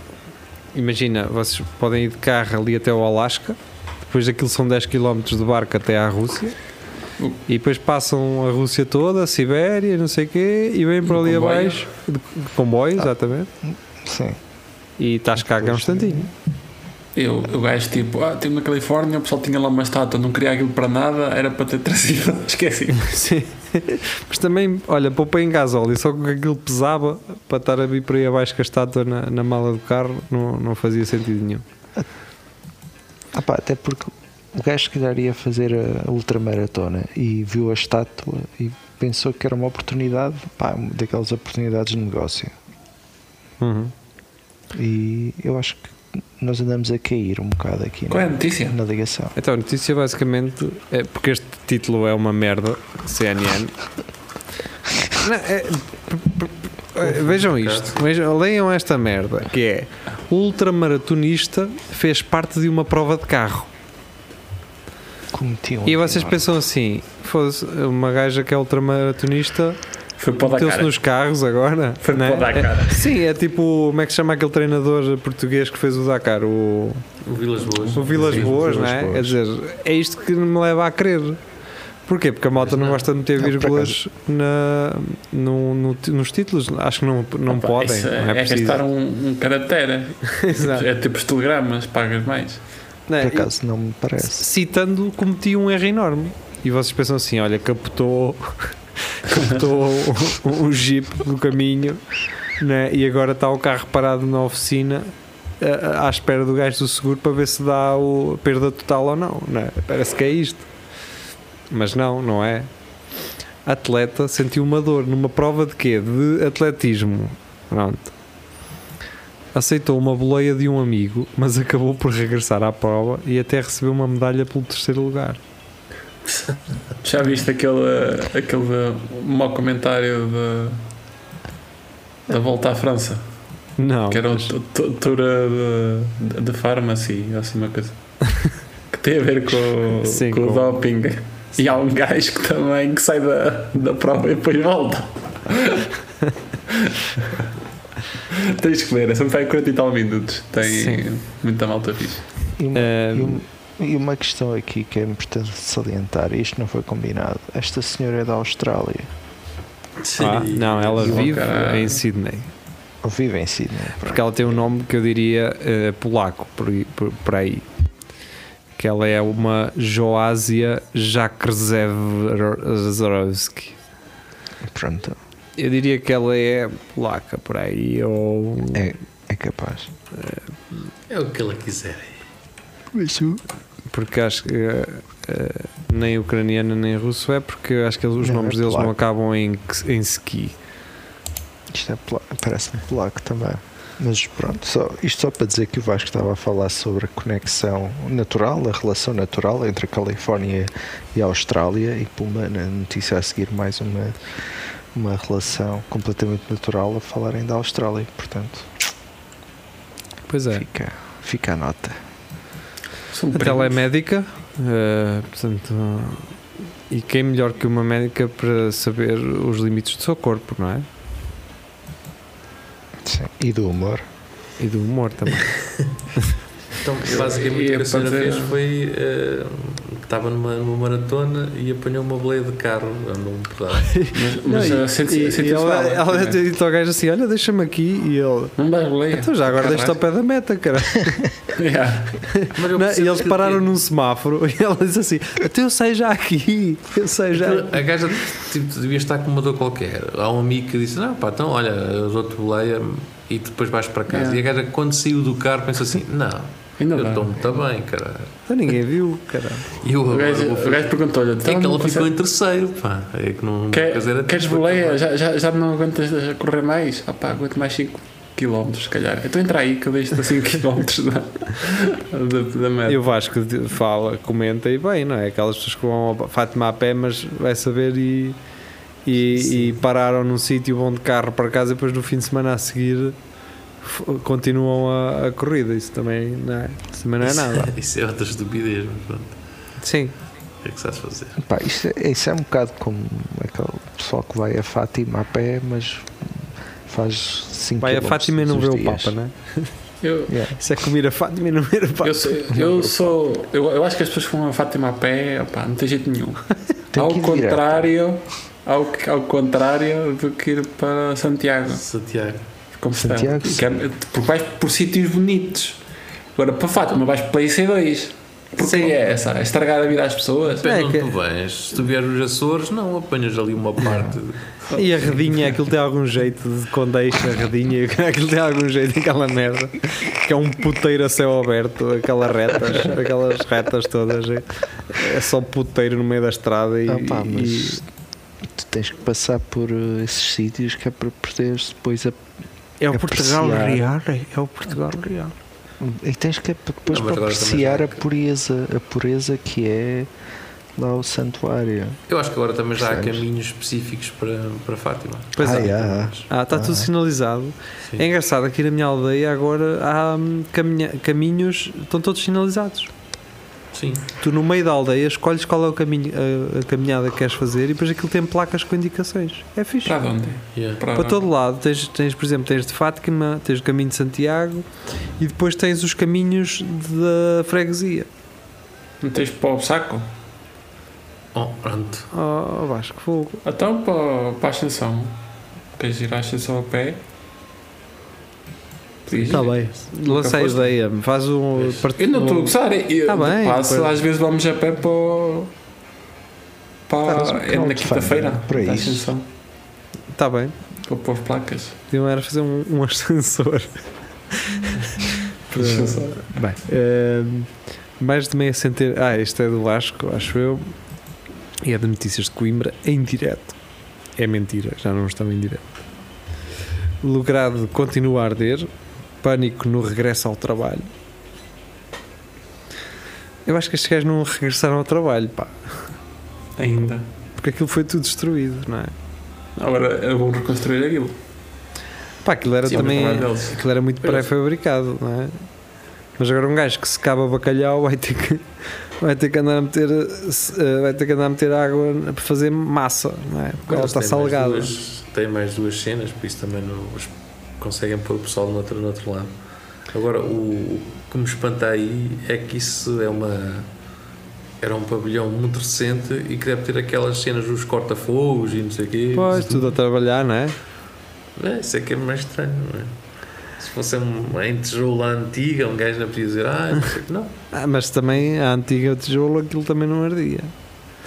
[SPEAKER 2] Imagina, vocês podem ir de carro ali até o Alasca, depois daquilo são 10 km de barco até à Rússia. E depois passam a Rússia toda, a Sibéria, não sei o quê, e vêm por
[SPEAKER 6] De
[SPEAKER 2] ali
[SPEAKER 6] comboio.
[SPEAKER 2] abaixo, de, de comboio, exatamente,
[SPEAKER 5] Sim.
[SPEAKER 2] e estás cá há um instantinho.
[SPEAKER 6] Eu, o gajo tipo, ah, estive na Califórnia, o pessoal tinha lá uma estátua, não queria aquilo para nada, era para ter trazido, esqueci.
[SPEAKER 2] Sim. Mas também, olha, poupei em gasóleo, só que aquilo pesava para estar a vir por aí abaixo com a estátua na, na mala do carro, não, não fazia sentido nenhum.
[SPEAKER 5] Ah pá, até porque o gajo se calhar ia fazer a ultramaratona e viu a estátua e pensou que era uma oportunidade, pá, daquelas oportunidades de negócio.
[SPEAKER 2] Uhum.
[SPEAKER 5] E eu acho que nós andamos a cair um bocado aqui
[SPEAKER 6] Qual é a
[SPEAKER 5] na,
[SPEAKER 6] notícia?
[SPEAKER 5] na ligação.
[SPEAKER 2] Então, a notícia basicamente é porque este título é uma merda, CNN. Não, é- é- vejam isto, vejam, leiam esta merda, que é ultramaratonista fez parte de uma prova de carro.
[SPEAKER 5] Cometi um
[SPEAKER 2] E vocês
[SPEAKER 5] enorme-
[SPEAKER 2] pensam assim, foda-se, uma gaja que é ultramaratonista
[SPEAKER 6] Foi para
[SPEAKER 2] meteu-se nos carros agora.
[SPEAKER 6] Foi
[SPEAKER 2] né?
[SPEAKER 6] para o Dakar.
[SPEAKER 2] É- Sim, é tipo, como é que se chama aquele treinador português que fez o Dakar? O...
[SPEAKER 3] O Vilas Boas.
[SPEAKER 2] O Vilas
[SPEAKER 5] Sim,
[SPEAKER 2] Boas, não é?
[SPEAKER 5] Boas.
[SPEAKER 2] Quer dizer, é isto que me leva a crer. Porquê? Porque a malta não
[SPEAKER 3] não.
[SPEAKER 2] gosta de meter
[SPEAKER 5] por
[SPEAKER 2] vírgulas na, no, no- nos títulos. Acho que não, não
[SPEAKER 6] Opa,
[SPEAKER 2] podem. não
[SPEAKER 6] é,
[SPEAKER 2] é,
[SPEAKER 6] é
[SPEAKER 2] preciso.
[SPEAKER 6] gastar um, um caractere. É tipo os telegramas, pagas mais.
[SPEAKER 2] Não é?
[SPEAKER 5] Por acaso não me parece.
[SPEAKER 2] Citando, cometi um erro enorme. E vocês pensam assim: olha, capotou, capotou um, um jeep no caminho né? e agora está o carro parado na oficina a- à espera do gajo do seguro para ver se dá o, a perda total ou não. né? Parece que é isto. Mas não, não é. Atleta sentiu uma dor numa prova de quê? De atletismo. Pronto. Aceitou uma boleia de um amigo, mas acabou por regressar à prova e até recebeu uma medalha pelo terceiro lugar.
[SPEAKER 6] Já viste aquele, aquele mau comentário da, da volta à França?
[SPEAKER 2] Não.
[SPEAKER 6] Que era
[SPEAKER 2] mas-
[SPEAKER 6] o tu- Toura de, de Pharmacy, assim uma coisa. Que tem a ver com,
[SPEAKER 2] Sim,
[SPEAKER 6] com o
[SPEAKER 2] com-
[SPEAKER 6] doping. E há um gajo que também que sai da, da prova e depois volta. Tens que ver, é sempre vai 40 e tal minutos. Tem
[SPEAKER 2] Sim.
[SPEAKER 6] muita malta fixe.
[SPEAKER 5] E uma,
[SPEAKER 2] Ehm,
[SPEAKER 5] e uma- e uma questão aqui que é importante salientar, isto não foi combinado. Esta senhora é da Austrália,
[SPEAKER 2] Ah, não, ela
[SPEAKER 6] Oh,
[SPEAKER 2] vive
[SPEAKER 6] caralho.
[SPEAKER 2] em Sydney.
[SPEAKER 5] ou vive em Sydney.
[SPEAKER 2] Porque ela tem um nome que eu diria eh, polaco, por, aí- por, por aí. Que ela é uma Joásia Jakrzewski.
[SPEAKER 5] Pronto,
[SPEAKER 2] Eu diria que ela é polaca, por aí. Ou...
[SPEAKER 5] é, é capaz.
[SPEAKER 3] É o que ela quiser.
[SPEAKER 2] Porque acho que eh, eh, nem ucraniana nem russo é, porque eu acho que os
[SPEAKER 5] Não,
[SPEAKER 2] nomes
[SPEAKER 5] é
[SPEAKER 2] deles não acabam em, em ski.
[SPEAKER 5] Isto é parece-me polaco também. Mas pronto, só, isto só para dizer que o Vasco estava a falar sobre a conexão natural, a relação natural entre a Califórnia e a Austrália e puma na notícia a seguir mais uma, uma relação completamente natural a falarem da Austrália. Portanto,
[SPEAKER 2] Pois é.
[SPEAKER 5] fica, fica a nota.
[SPEAKER 6] São
[SPEAKER 2] A tela é eh, portanto, e quem melhor que uma médica para saber os limites do seu corpo, não é?
[SPEAKER 5] Sim. E do humor.
[SPEAKER 2] E do humor também.
[SPEAKER 3] Então, basicamente, o que a senhora fez foi eh, estava numa, numa maratona e apanhou uma boleia de carro, andou um pedaço.
[SPEAKER 6] Mas, mas
[SPEAKER 2] Não, e-
[SPEAKER 6] sente-
[SPEAKER 2] e- e ela,
[SPEAKER 6] mal,
[SPEAKER 2] ela
[SPEAKER 6] né?
[SPEAKER 2] disse ao gajo assim: Olha, deixa-me aqui. E ele,
[SPEAKER 6] Não dás boleia.
[SPEAKER 2] então já agora deixa-te ao pé da meta, cara.
[SPEAKER 6] Yeah.
[SPEAKER 2] Não, e eles
[SPEAKER 3] que-
[SPEAKER 2] pararam num semáforo e ela disse assim: Até eu sei já aqui, eu sei já.
[SPEAKER 3] A gaja tipo, devia estar com uma dor qualquer. Há um amigo que disse: Não, pá, então olha, eu dou-te boleia e depois vais para casa.
[SPEAKER 6] É.
[SPEAKER 3] E a gaja, quando saiu do carro, pensa assim: Não,
[SPEAKER 6] Ainda
[SPEAKER 3] eu estou muito bem, caralho.
[SPEAKER 2] Então ninguém viu, cara.
[SPEAKER 3] E eu
[SPEAKER 6] O gajo, o
[SPEAKER 3] fazer.
[SPEAKER 6] gajo perguntou-lhe:
[SPEAKER 3] É que
[SPEAKER 6] "Então
[SPEAKER 3] ela ficou em terceiro, pá. É que não.
[SPEAKER 6] Quer-
[SPEAKER 3] quer dizer,
[SPEAKER 6] Queres boleia? Já, já, já não aguentas correr mais? Ah pá, aguento mais 5 km, se calhar. Então entra aí que eu deixo-te a 5 km da, da, da meta.
[SPEAKER 2] E o Vasco fala, comenta e bem, não é? Aquelas pessoas que vão a Fátima a pé, mas vai saber e, e, e pararam num sítio, vão de carro para casa e depois no fim de semana a seguir continuam a, a corrida. Isso também não é, isso também não é nada.
[SPEAKER 3] Isso é outra estupidez, mas pronto.
[SPEAKER 2] Sim,
[SPEAKER 3] O que é que sabes fazer?
[SPEAKER 5] Pá, isso, é, isso é um bocado como aquele pessoal que vai a Fátima a pé, mas faz 5
[SPEAKER 2] vai a Fátima e não vê o Papa, não é?
[SPEAKER 6] Eu,
[SPEAKER 5] Yeah.
[SPEAKER 2] Isso é comer a Fátima e não ver o Papa.
[SPEAKER 6] eu, sou, eu sou. Eu, eu acho que as pessoas que vão a Fátima a pé, opá, não tem jeito nenhum.
[SPEAKER 5] Tem
[SPEAKER 6] ao
[SPEAKER 5] direto.
[SPEAKER 6] contrário, ao, ao contrário do que ir para Santiago.
[SPEAKER 3] Santiago.
[SPEAKER 6] Como está.
[SPEAKER 5] Santiago,
[SPEAKER 6] Que é- Porque vais por sítios bonitos. Agora para Fátima vais para IC2. Porque é essa? É estragar a vida às pessoas?
[SPEAKER 3] Depende
[SPEAKER 2] É
[SPEAKER 3] de onde
[SPEAKER 2] que-
[SPEAKER 3] tu vens. Se tu vieres os Açores, não, apanhas ali uma parte.
[SPEAKER 2] E a redinha, aquilo tem algum jeito de quando deixa a redinha, aquilo tem algum jeito, aquela merda, que é um puteiro a céu aberto, aquelas retas, aquelas retas todas, é, é só puteiro no meio da estrada e,
[SPEAKER 5] Ah, pá,
[SPEAKER 2] e-
[SPEAKER 5] mas tu tens que passar por uh, esses sítios que é para poderes depois a,
[SPEAKER 2] é o
[SPEAKER 5] apreciar.
[SPEAKER 2] Portugal real, é, é o Portugal real.
[SPEAKER 5] e tens que é depois
[SPEAKER 3] Não,
[SPEAKER 5] para apreciar a pureza, a pureza que é lá o santuário.
[SPEAKER 3] Eu acho que agora também já há caminhos específicos para, para Fátima.
[SPEAKER 2] Pois
[SPEAKER 5] ah,
[SPEAKER 2] é. Ah, está tudo
[SPEAKER 5] Ah.
[SPEAKER 2] sinalizado.
[SPEAKER 3] Sim.
[SPEAKER 2] É engraçado, aqui na minha aldeia agora há hum, caminha- caminhos, estão todos sinalizados.
[SPEAKER 3] Sim.
[SPEAKER 2] Tu no meio da aldeia escolhes qual é o caminho, a, a caminhada que queres fazer e depois aquilo tem placas com indicações. É fixe.
[SPEAKER 6] Para onde?
[SPEAKER 3] Yeah.
[SPEAKER 2] Para todo lado, tens, tens, por exemplo, tens de Fátima, tens o caminho de Santiago e depois tens os caminhos da freguesia.
[SPEAKER 6] Não tens para o saco?
[SPEAKER 3] Oh, pronto.
[SPEAKER 2] Oh, Vasco, fogo.
[SPEAKER 6] Então para, para a ascensão. Queres ir à ascensão a pé?
[SPEAKER 2] Está. Tá bem. Lancei a ideia. Faz um. Part-
[SPEAKER 6] Eu não estou a
[SPEAKER 2] um-
[SPEAKER 6] gozar. Eu
[SPEAKER 2] Tá bem,
[SPEAKER 6] passo,
[SPEAKER 2] pois.
[SPEAKER 6] às vezes vamos a pé para. o- para
[SPEAKER 5] um
[SPEAKER 6] é na quinta-feira.
[SPEAKER 5] para isso.
[SPEAKER 6] ascensão.
[SPEAKER 2] Tá bem.
[SPEAKER 6] Para pôr placas.
[SPEAKER 2] Podiam era fazer um, um ascensor. Para-
[SPEAKER 6] Ascensor.
[SPEAKER 2] Bem, ehm, mais de meia centena. Ah, este é do Vasco, acho eu. E é de notícias de Coimbra em direto. É mentira, já não estão em direto. Logrado continua a arder. Pânico no regresso ao trabalho. Eu acho que estes gajos não regressaram ao trabalho, pá.
[SPEAKER 6] Ainda.
[SPEAKER 2] Porque aquilo foi tudo destruído, não é?
[SPEAKER 6] Agora vão reconstruir aquilo.
[SPEAKER 2] Pá, aquilo era
[SPEAKER 6] Sim,
[SPEAKER 2] também.
[SPEAKER 6] mas é deles.
[SPEAKER 2] Aquilo era muito pré-fabricado, não é? Mas agora um gajo que secava bacalhau vai ter que, vai ter que andar a meter eh, vai ter que andar a meter água para fazer massa, não é? Porque ela
[SPEAKER 3] Eles
[SPEAKER 2] está salgada.
[SPEAKER 3] duas- Tem mais duas cenas, por isso também não, os- conseguem pôr o pessoal no outro, no outro lado. Agora, o, o que me espanta aí é que isso é uma. Era um pavilhão muito recente e que deve ter aquelas cenas dos corta-fogos e não sei o quê.
[SPEAKER 2] Pois, tudo a trabalhar, não é?
[SPEAKER 3] É, isso é que é mais estranho, não é? Se fosse uma em tijolo antiga, um gajo não podia dizer, ah, não sei o que, não.
[SPEAKER 2] Ah, mas também a antiga tijolo aquilo também não ardia.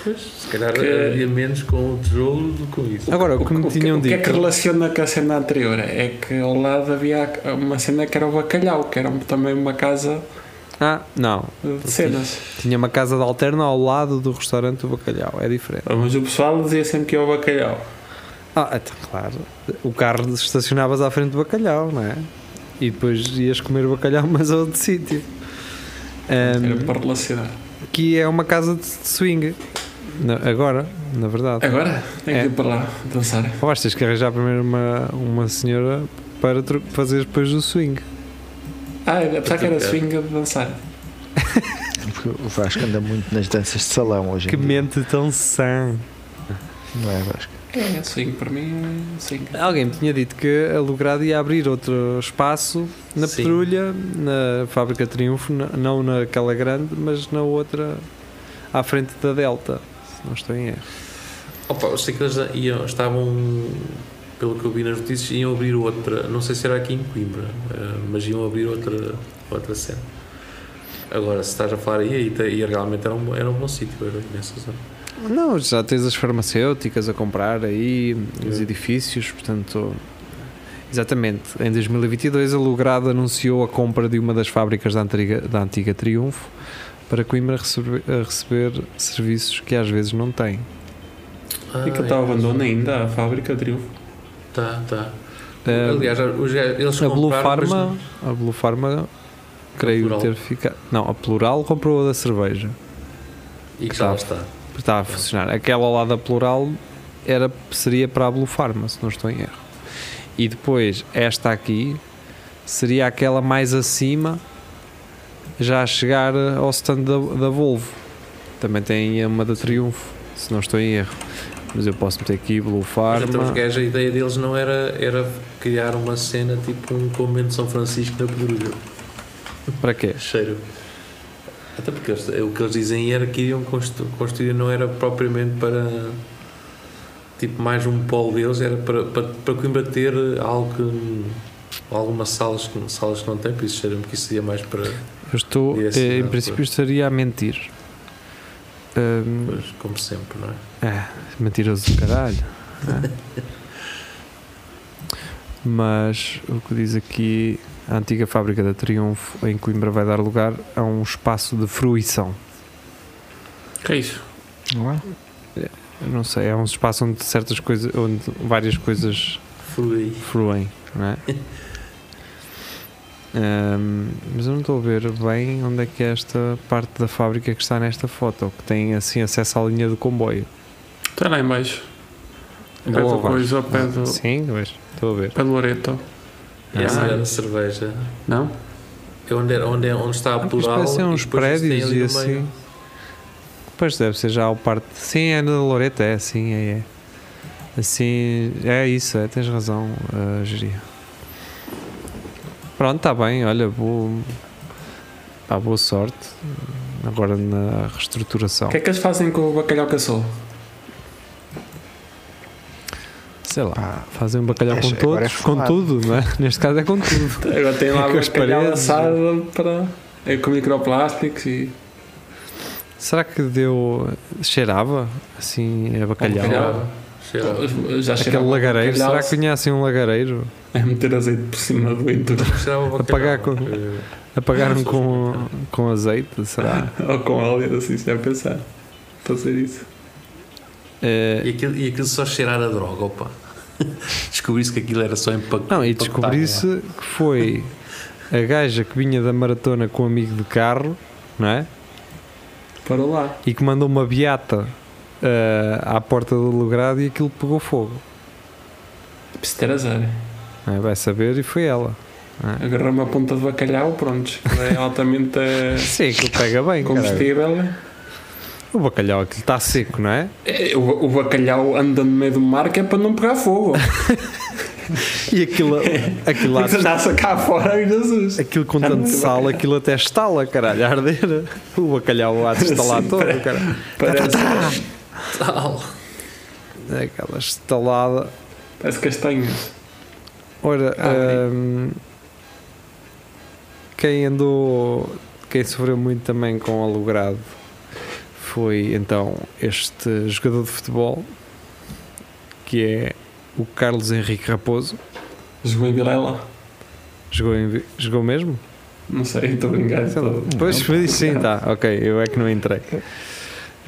[SPEAKER 3] Pois, se calhar
[SPEAKER 6] Que-
[SPEAKER 3] havia menos com o tijolo do que com isso.
[SPEAKER 2] Agora, o que me
[SPEAKER 6] o,
[SPEAKER 2] tinham
[SPEAKER 6] o que é
[SPEAKER 2] dito.
[SPEAKER 6] que relaciona com a cena anterior? É que ao lado havia uma cena que era o bacalhau, que era também uma casa
[SPEAKER 2] Ah, não.
[SPEAKER 6] de cenas.
[SPEAKER 2] Tinha uma casa de alterna ao lado do restaurante do bacalhau. É diferente.
[SPEAKER 6] Mas o pessoal dizia sempre que ia ao bacalhau.
[SPEAKER 2] Ah, então, claro. O carro estacionavas à frente do bacalhau, não é? E depois ias comer o bacalhau, mas a outro sítio. Ahm,
[SPEAKER 6] Era para relacionar.
[SPEAKER 2] que é uma casa de swing. Na- agora, na verdade.
[SPEAKER 6] Agora tem que
[SPEAKER 2] É.
[SPEAKER 6] ir para lá dançar.
[SPEAKER 2] Ou vais ter que arranjar primeiro uma, uma senhora para fazer depois o swing.
[SPEAKER 6] Ah, apesar que era swing de dançar.
[SPEAKER 5] Porque o Vasco anda muito nas danças de salão hoje
[SPEAKER 2] Que
[SPEAKER 5] em dia.
[SPEAKER 2] mente tão sã.
[SPEAKER 5] Não é Vasco?
[SPEAKER 6] É, swing para mim é swing.
[SPEAKER 2] Alguém me tinha dito que a Logrado ia abrir outro espaço na
[SPEAKER 3] Sim.
[SPEAKER 2] Petrulha, na Fábrica Triunfo, não naquela grande, mas na outra. à frente da Delta, se não estou em erro.
[SPEAKER 3] Opa, eu sei que eles iam, estavam, pelo que eu vi nas notícias, iam abrir outra, não sei se era aqui em Coimbra, eh, mas iam abrir outra, outra cena. Agora, se estás a falar aí, aí realmente era um, era um bom sítio, era nessa zona.
[SPEAKER 2] Não, já tens as farmacêuticas a comprar aí, os
[SPEAKER 3] É.
[SPEAKER 2] edifícios, portanto. Exatamente. Em 2022, a Logrado anunciou a compra de uma das fábricas da antiga, da antiga Triunfo para Coimbra receber, a receber serviços que às vezes não tem.
[SPEAKER 3] Ah,
[SPEAKER 6] E que está abandono ainda a fábrica de Triunfo.
[SPEAKER 3] Tá, tá.
[SPEAKER 2] Eh,
[SPEAKER 3] Aliás, os, eles
[SPEAKER 2] a Blue
[SPEAKER 3] mas
[SPEAKER 2] Pharma, a Blue Pharma, creio ter ficado. Não, a Plural comprou a da cerveja.
[SPEAKER 3] E que já lá está.
[SPEAKER 2] Está a funcionar. Aquela lá da Plural era, seria para a Blue Pharma, se não estou em erro. E depois, esta aqui seria aquela mais acima, já a chegar ao stand da, da Volvo. Também tem uma da Triunfo, se não estou em erro. Mas eu posso meter aqui Blue
[SPEAKER 3] Mas então a ideia deles não era, era criar uma cena tipo um convento de São Francisco na Pedrulha.
[SPEAKER 2] Para quê?
[SPEAKER 3] Cheiro. Até porque eles- o que eles dizem era que iriam constru- construir, não era propriamente para. Tipo, mais um polo deles, era para, para, para Coimbra ter algo que. Algumas salas, que- salas que não tem, por isso cheira-me que isso seria mais para.
[SPEAKER 2] Eu estou, eh, em
[SPEAKER 3] não,
[SPEAKER 2] princípio,
[SPEAKER 3] pois.
[SPEAKER 2] estaria a mentir. Hum,
[SPEAKER 3] Pois, como sempre, não é?
[SPEAKER 2] É, mentiroso do caralho. É. Mas o que diz aqui, a antiga fábrica da Triunfo em Coimbra vai dar lugar a um espaço de fruição.
[SPEAKER 6] Que é isso?
[SPEAKER 5] Não é?
[SPEAKER 2] Eu não sei, é um espaço onde certas coisas, onde várias coisas
[SPEAKER 3] Fui.
[SPEAKER 2] fruem, não é? Ahm, mas eu não estou a ver bem onde é que é esta parte da fábrica que está nesta foto, que tem assim acesso à linha do comboio.
[SPEAKER 6] Está lá em baixo. Pé do coisa, ao pé do,
[SPEAKER 2] Sim, mas estou a ver.
[SPEAKER 6] pé do Loreto.
[SPEAKER 3] Essa
[SPEAKER 6] Ah.
[SPEAKER 3] era cerveja.
[SPEAKER 6] Não?
[SPEAKER 3] É onde, é- onde, é- onde está a
[SPEAKER 2] Ah,
[SPEAKER 3] plural.
[SPEAKER 2] parece ser
[SPEAKER 3] e
[SPEAKER 2] uns prédios e assim. Pois deve ser já o parte. Sim, é na Loreta, é, sim, é, é. Assim, é isso, é, tens razão, uh, Geria. Pronto, está bem, olha, boa, pá, boa sorte agora na reestruturação.
[SPEAKER 6] O que é que eles fazem com o bacalhau caçou?
[SPEAKER 2] Sei lá,
[SPEAKER 5] Pá,
[SPEAKER 2] fazem um bacalhau
[SPEAKER 5] é-
[SPEAKER 2] com
[SPEAKER 5] agora é
[SPEAKER 2] todos, com
[SPEAKER 5] fumado.
[SPEAKER 2] tudo, não é? Neste caso é com tudo.
[SPEAKER 6] Agora tem lá
[SPEAKER 2] Com as
[SPEAKER 6] bacalhau assado para. É com microplásticos e.
[SPEAKER 2] Será que deu. cheirava? Assim, é bacalhau?
[SPEAKER 6] bacalhau.
[SPEAKER 3] Cheirava,
[SPEAKER 6] Já
[SPEAKER 2] Aquele lagareiro, será que vinha assim um lagareiro?
[SPEAKER 6] É meter azeite por cima do
[SPEAKER 3] bacalhau.
[SPEAKER 2] Apagar com-
[SPEAKER 3] Eh,
[SPEAKER 2] Apagaram com, com azeite, será?
[SPEAKER 6] Ou com óleo, assim, se deve pensar. Fazer isso.
[SPEAKER 2] Eh,
[SPEAKER 3] E aquilo, e aquilo só cheirar a droga, opa. Descobri-se que aquilo era só empac
[SPEAKER 2] Não, e descobri-se que foi a gaja que vinha da maratona com um amigo de carro, não é?
[SPEAKER 6] Para lá.
[SPEAKER 2] E que mandou uma beata eh, à porta do logrado e aquilo pegou fogo.
[SPEAKER 6] Preciso ter azar.
[SPEAKER 2] é? Vai saber, e foi ela.
[SPEAKER 6] Agarrar uma ponta de bacalhau, pronto. É altamente eh,
[SPEAKER 2] Sim, aquilo pega bem. caralho.
[SPEAKER 6] combustível.
[SPEAKER 2] O bacalhau, aquilo está seco, não é?
[SPEAKER 6] É, O, o bacalhau anda no meio do mar que é para não pegar fogo.
[SPEAKER 2] E aquilo, aquilo, lá,
[SPEAKER 6] andar-se cá fora, Jesus.
[SPEAKER 2] aquilo com tanto sal, aquilo até estala, caralho, a arder. O bacalhau há de estalar todo,
[SPEAKER 6] pare-
[SPEAKER 2] caralho.
[SPEAKER 6] Parece,
[SPEAKER 3] Tal.
[SPEAKER 2] É Aquela estalada.
[SPEAKER 6] parece castanhas.
[SPEAKER 2] Ora,
[SPEAKER 6] Ah,
[SPEAKER 2] hum, quem andou, quem sofreu muito também com o alogrado foi então este jogador de futebol que é o Carlos Henrique Raposo.
[SPEAKER 6] Jogou em Vilela.
[SPEAKER 2] Jogou, em jogou mesmo?
[SPEAKER 6] Não sei, estou a brincar.
[SPEAKER 2] Pois, sim, tá, ok, eu é que não entrei.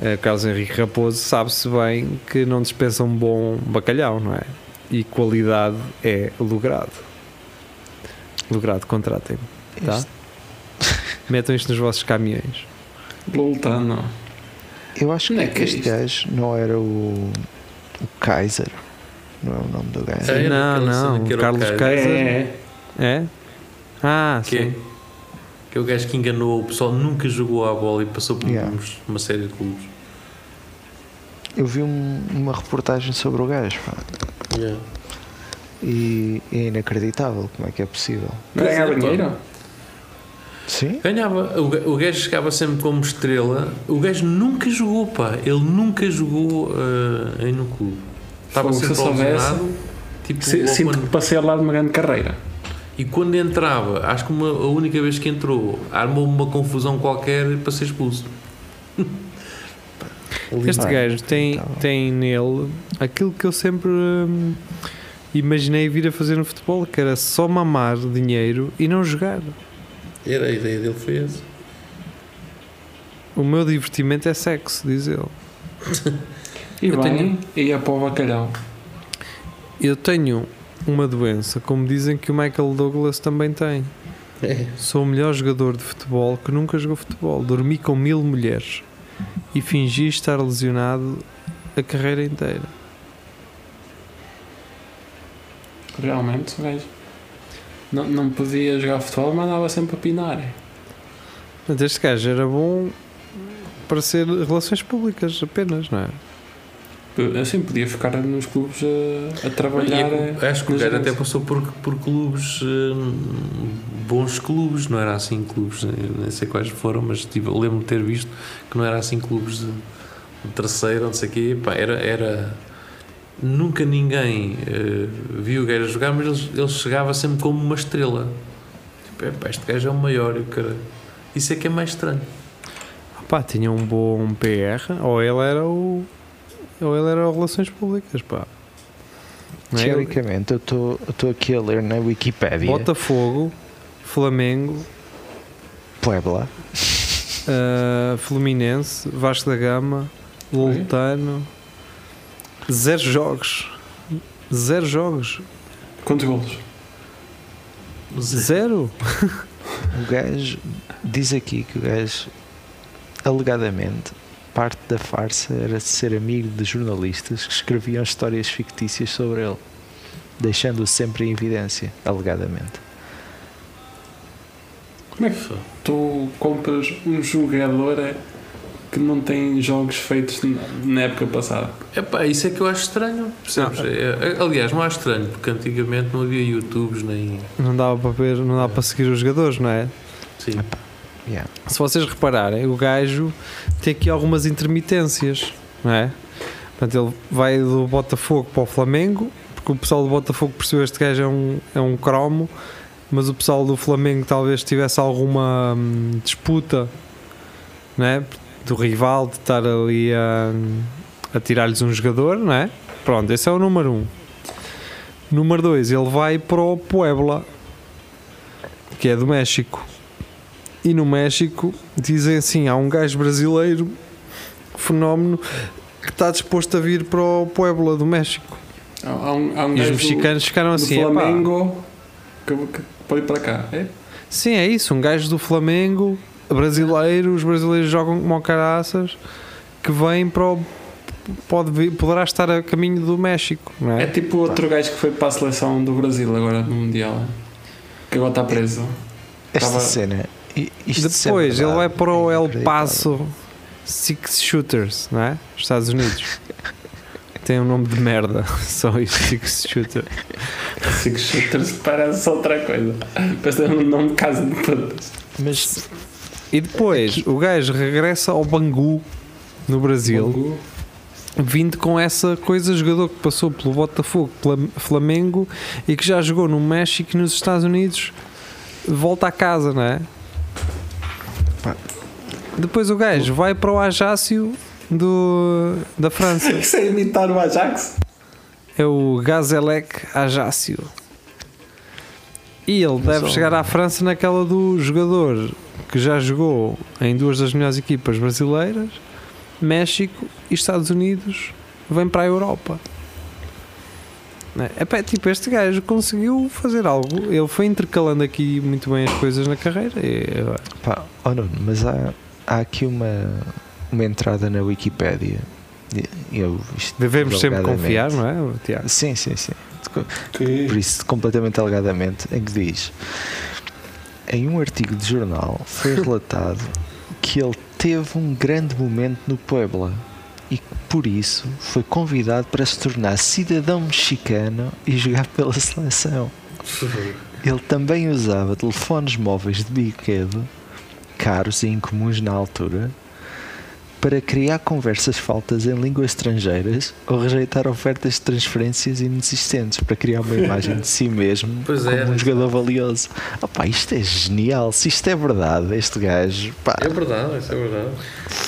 [SPEAKER 2] Eh, Carlos Henrique Raposo sabe-se bem que não dispensa um bom bacalhau, não é? E qualidade é logrado. Logrado, contratem-me, tá?
[SPEAKER 5] Este-
[SPEAKER 2] Metam isto nos vossos caminhões.
[SPEAKER 6] Lultano.
[SPEAKER 5] Eu acho
[SPEAKER 6] Não
[SPEAKER 5] que,
[SPEAKER 6] é que é
[SPEAKER 5] este
[SPEAKER 6] isto?
[SPEAKER 5] gajo não era o, o Kaiser. Não é o nome do gajo.
[SPEAKER 3] É,
[SPEAKER 2] não, não, Carlos
[SPEAKER 3] Kaiser.
[SPEAKER 2] Kaiser.
[SPEAKER 6] É,
[SPEAKER 2] É? Ah,
[SPEAKER 3] Que, é-
[SPEAKER 2] sim.
[SPEAKER 3] Que é o gajo que enganou o pessoal, nunca jogou à bola e passou por
[SPEAKER 5] Yeah.
[SPEAKER 3] uma série de clubes.
[SPEAKER 5] Eu vi um- uma reportagem sobre o gajo pá,
[SPEAKER 3] Yeah.
[SPEAKER 5] e é inacreditável como é que é possível.
[SPEAKER 6] não é
[SPEAKER 3] Pois
[SPEAKER 6] banheiro?
[SPEAKER 5] Sim?
[SPEAKER 3] Ganhava, o, o gajo chegava sempre como estrela. O gajo nunca jogou, pá. Ele nunca jogou eh, aí no clube. Estava
[SPEAKER 6] se
[SPEAKER 3] sempre
[SPEAKER 6] eu soubesse.
[SPEAKER 3] Tipo, ou
[SPEAKER 6] Sinto que passei ao lado de uma grande carreira.
[SPEAKER 3] E quando entrava, acho que uma- a única vez que entrou, armou uma confusão qualquer para ser expulso.
[SPEAKER 2] Este gajo tem,
[SPEAKER 5] tá
[SPEAKER 2] tem nele aquilo que eu sempre hum, imaginei vir a fazer no futebol, que era só mamar dinheiro e não jogar.
[SPEAKER 3] Era a ideia dele foi essa.
[SPEAKER 2] O meu divertimento é sexo, diz ele.
[SPEAKER 6] E
[SPEAKER 3] Eu
[SPEAKER 6] bem,
[SPEAKER 3] tenho-
[SPEAKER 6] ia para o bacalhau.
[SPEAKER 2] Eu tenho uma doença, como dizem que o Michael Douglas também tem.
[SPEAKER 3] É.
[SPEAKER 2] Sou o melhor jogador de futebol que nunca jogou futebol. Dormi com mil mulheres e fingi estar lesionado a carreira inteira.
[SPEAKER 6] Realmente, o gajo. Não, não podia jogar futebol, mas andava sempre a pinar.
[SPEAKER 2] Portanto, este gajo era bom para ser relações públicas apenas, não é?
[SPEAKER 6] Assim podia ficar nos clubes a, a trabalhar. eh,
[SPEAKER 3] acho que o gajo até passou por, por clubes, hum, bons clubes, não era assim clubes, eu nem sei quais foram, mas tipo, eu lembro de ter visto que não era assim clubes de, de terceiro, não sei o quê, pá, era, era nunca ninguém eh, viu o gajo jogar, mas ele, ele chegava sempre como uma estrela. Tipo, é, pá, este gajo é o maior, e o cara. Isso é que é mais estranho.
[SPEAKER 2] Pá, tinha um bom PR, ou ele era o. Ou ele era Relações Públicas, pá. É?
[SPEAKER 5] Teoricamente, eu estou aqui a ler na Wikipédia.
[SPEAKER 2] Botafogo, Flamengo,
[SPEAKER 5] Puebla.
[SPEAKER 2] uh, Fluminense, Vasco da Gama, Loltano. Zero jogos. Zero jogos.
[SPEAKER 6] Quantos golos?
[SPEAKER 2] Zero?
[SPEAKER 5] O gajo diz aqui que o gajo, alegadamente, parte da farsa era ser amigo de jornalistas que escreviam histórias fictícias sobre ele, deixando-o sempre em evidência, alegadamente.
[SPEAKER 6] Como é que tu compras um jogador eh, que não tem jogos feitos na- época passada?
[SPEAKER 3] Epá, isso é que eu acho estranho, percebes? É- é- aliás, não acho estranho, porque antigamente não havia YouTubes nem.
[SPEAKER 2] Não dava para ver, não dava para seguir os jogadores, não é?
[SPEAKER 3] Sim.
[SPEAKER 5] Yeah.
[SPEAKER 2] Se vocês repararem, o gajo tem aqui algumas intermitências, não é? Portanto, ele vai do Botafogo para o Flamengo, porque o pessoal do Botafogo percebeu este gajo é um, é um cromo, mas o pessoal do Flamengo talvez tivesse alguma hum, disputa, não é? Do rival, de estar ali a, a tirar-lhes um jogador, não é? Pronto, esse é o número um. Número dois, ele vai para o Puebla, que é do México. E no México dizem assim: há um gajo brasileiro, fenómeno, que está disposto a vir para o Puebla do México.
[SPEAKER 6] Há, um, há um
[SPEAKER 2] E os mexicanos ficaram assim:
[SPEAKER 6] do
[SPEAKER 2] "Epá,
[SPEAKER 6] Flamengo que, que pode ir para cá. É?
[SPEAKER 2] sim, é isso, um gajo do Flamengo, brasileiro, os brasileiros jogam como caraças, que vem para o. Pode vir, poderá estar a caminho do México, não
[SPEAKER 6] É
[SPEAKER 2] é?
[SPEAKER 6] tipo outro gajo que foi para a seleção do Brasil agora no Mundial. Que agora está preso.
[SPEAKER 5] Esta
[SPEAKER 6] Tava-
[SPEAKER 5] cena. Isto
[SPEAKER 2] Depois ele vai para o
[SPEAKER 5] é
[SPEAKER 2] El. Paso Six Shooters, não é? Estados Unidos. Tem um nome de merda, só isso, Six Shooter.
[SPEAKER 6] Six Shooters parece outra coisa. Parece um nome de casa de putas.
[SPEAKER 5] Mas
[SPEAKER 2] E depois o gajo regressa ao Bangu, no Brasil, vindo com essa coisa, jogador que passou pelo Botafogo, Flamengo e que já jogou no México e nos Estados Unidos, volta a casa, não é? Depois o gajo vai para o Ajácio do, da França.
[SPEAKER 6] É imitar o Ajax?
[SPEAKER 2] É o Gazelec Ajácio. E ele deve
[SPEAKER 5] ó.
[SPEAKER 2] chegar à França naquela do jogador que já jogou em duas das melhores equipas brasileiras, México e Estados Unidos, vem para a Europa. Não é? Epá, tipo, este gajo conseguiu fazer algo. Ele foi intercalando aqui muito bem as coisas na carreira. E,
[SPEAKER 5] Pá, oh Nuno, mas há, há aqui uma, uma entrada na Wikipédia. E- Eu, isto
[SPEAKER 2] devemos sempre confiar, não é, Tiago?
[SPEAKER 5] Sim, sim, sim.
[SPEAKER 6] Que...
[SPEAKER 5] Por isso, completamente alegadamente, em que diz: em um artigo de jornal foi relatado que ele teve um grande momento no Puebla e que por isso foi convidado para se tornar cidadão mexicano e jogar pela seleção. Ele também usava telefones móveis de brinquedo caros e incomuns na altura para criar conversas faltas em línguas estrangeiras ou rejeitar ofertas de transferências inexistentes para criar uma imagem de si mesmo
[SPEAKER 3] Pois
[SPEAKER 5] como
[SPEAKER 3] é,
[SPEAKER 5] um jogador valioso. Opá, isto é genial. Se isto é verdade, este gajo, pá,
[SPEAKER 3] É verdade, isso é verdade.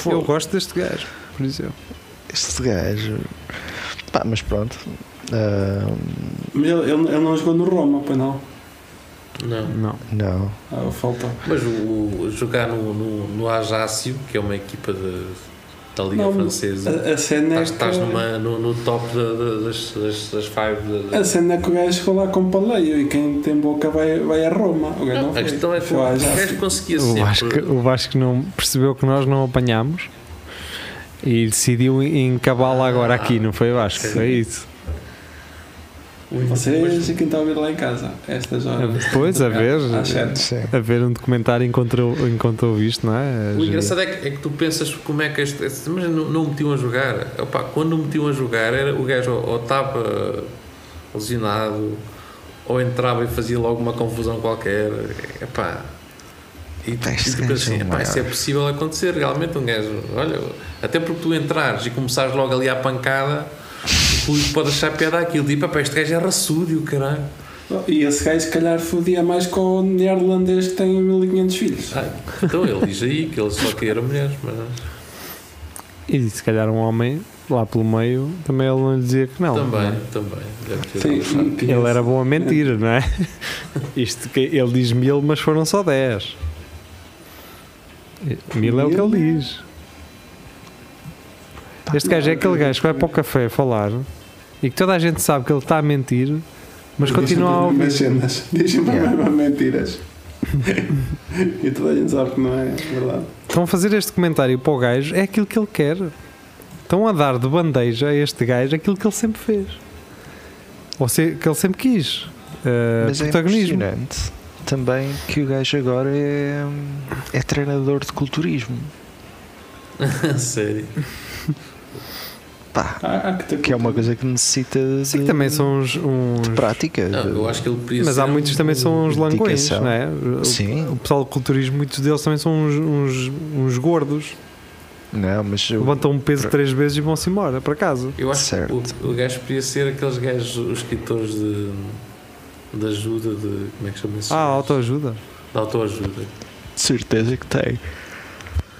[SPEAKER 2] Eu gosto deste gajo, por exemplo.
[SPEAKER 5] este gajo, pá, mas pronto.
[SPEAKER 6] Mas ele, ele, ele não jogou no Roma, pois não?
[SPEAKER 3] Não.
[SPEAKER 2] Não.
[SPEAKER 5] não,
[SPEAKER 6] Ah, faltou.
[SPEAKER 3] Mas o, o- jogar no, no, no Ajácio, que é uma equipa de, da Liga
[SPEAKER 6] Não,
[SPEAKER 3] Francesa,
[SPEAKER 6] A, a cena é
[SPEAKER 3] estás, estás
[SPEAKER 6] que-
[SPEAKER 3] numa- no, no top da- da- das, das, das five. da- da-
[SPEAKER 6] A cena é que o gajo chegou lá com paleio e quem tem boca vai, vai a Roma. O gajo não,
[SPEAKER 3] a
[SPEAKER 6] foi.
[SPEAKER 3] questão é que o
[SPEAKER 6] já.
[SPEAKER 3] gajo conseguia
[SPEAKER 2] O
[SPEAKER 3] sempre.
[SPEAKER 2] Vasco, o Vasco não percebeu que nós não apanhámos e decidiu encabá-la agora aqui, não foi Vasco?
[SPEAKER 3] Sim.
[SPEAKER 2] Foi isso.
[SPEAKER 6] Vocês e quem está a ouvir lá em casa, estas horas.
[SPEAKER 2] Depois, a ver,
[SPEAKER 6] Às sete.
[SPEAKER 5] sim.
[SPEAKER 2] a ver um documentário enquanto, enquanto ouviste, não é?
[SPEAKER 3] O engraçado é que, é que tu pensas como é que este. este- mas não, não metiam a jogar. Opa, quando metiam a jogar, era, o gajo ou estava lesionado ou entrava e fazia logo uma confusão qualquer. Epá. E e tu pensas assim,
[SPEAKER 5] é
[SPEAKER 3] epá, isso é possível acontecer. Realmente, um gajo, olha, até porque tu entrares e começares logo ali à pancada, o público pode achar piada aquilo. Tipo, epá, este gajo é raçúdio, caralho.
[SPEAKER 6] E esse gajo, se calhar, fodia mais com o neerlandês que tem 1500 filhos.
[SPEAKER 3] Ai, então ele diz aí que ele só queria mulheres, mas.
[SPEAKER 2] E se calhar um homem lá pelo meio também ele não lhe dizia que não. não
[SPEAKER 3] também,
[SPEAKER 2] é?
[SPEAKER 3] também.
[SPEAKER 6] Sim,
[SPEAKER 2] Ele era bom a mentir, não é? Isto que ele diz mil, mas foram só dez. Mil é o que ele diz. Este gajo é aquele gajo que vai para o café falar e que toda a gente sabe que ele está a mentir, mas continua a ouvir.
[SPEAKER 6] Cenas. Diz-me
[SPEAKER 5] Yeah.
[SPEAKER 6] yeah. mentiras. e toda a gente sabe que não é verdade.
[SPEAKER 2] Estão a fazer este comentário para o gajo, é aquilo que ele quer. Estão a dar de bandeja a este gajo aquilo que ele sempre fez. Ou seja, que ele sempre quis. Uh,
[SPEAKER 5] Mas é
[SPEAKER 2] protagonismo.
[SPEAKER 5] impressionante também que o gajo agora é, é treinador de culturismo.
[SPEAKER 3] Sério.
[SPEAKER 5] Pá,
[SPEAKER 6] há que, ter
[SPEAKER 5] que é uma coisa que necessita de,
[SPEAKER 2] Sim, que também são uns. uns-
[SPEAKER 5] de prática.
[SPEAKER 3] Não,
[SPEAKER 5] de-
[SPEAKER 3] eu acho que ele podia
[SPEAKER 2] mas há muitos
[SPEAKER 3] um-
[SPEAKER 2] também são uns langões, não é? O-
[SPEAKER 5] Sim.
[SPEAKER 2] O pessoal do culturismo, muitos deles também são uns, uns, uns gordos.
[SPEAKER 5] Não, mas eu-
[SPEAKER 2] Levantam um peso três vezes e vão-se embora para casa.
[SPEAKER 3] Eu acho
[SPEAKER 5] Certo.
[SPEAKER 3] que o, o gajo podia ser aqueles gajos, os escritores de, de ajuda, de. Como é que chama isso?
[SPEAKER 2] Ah, autoajuda.
[SPEAKER 3] De autoajuda.
[SPEAKER 5] de certeza que tem.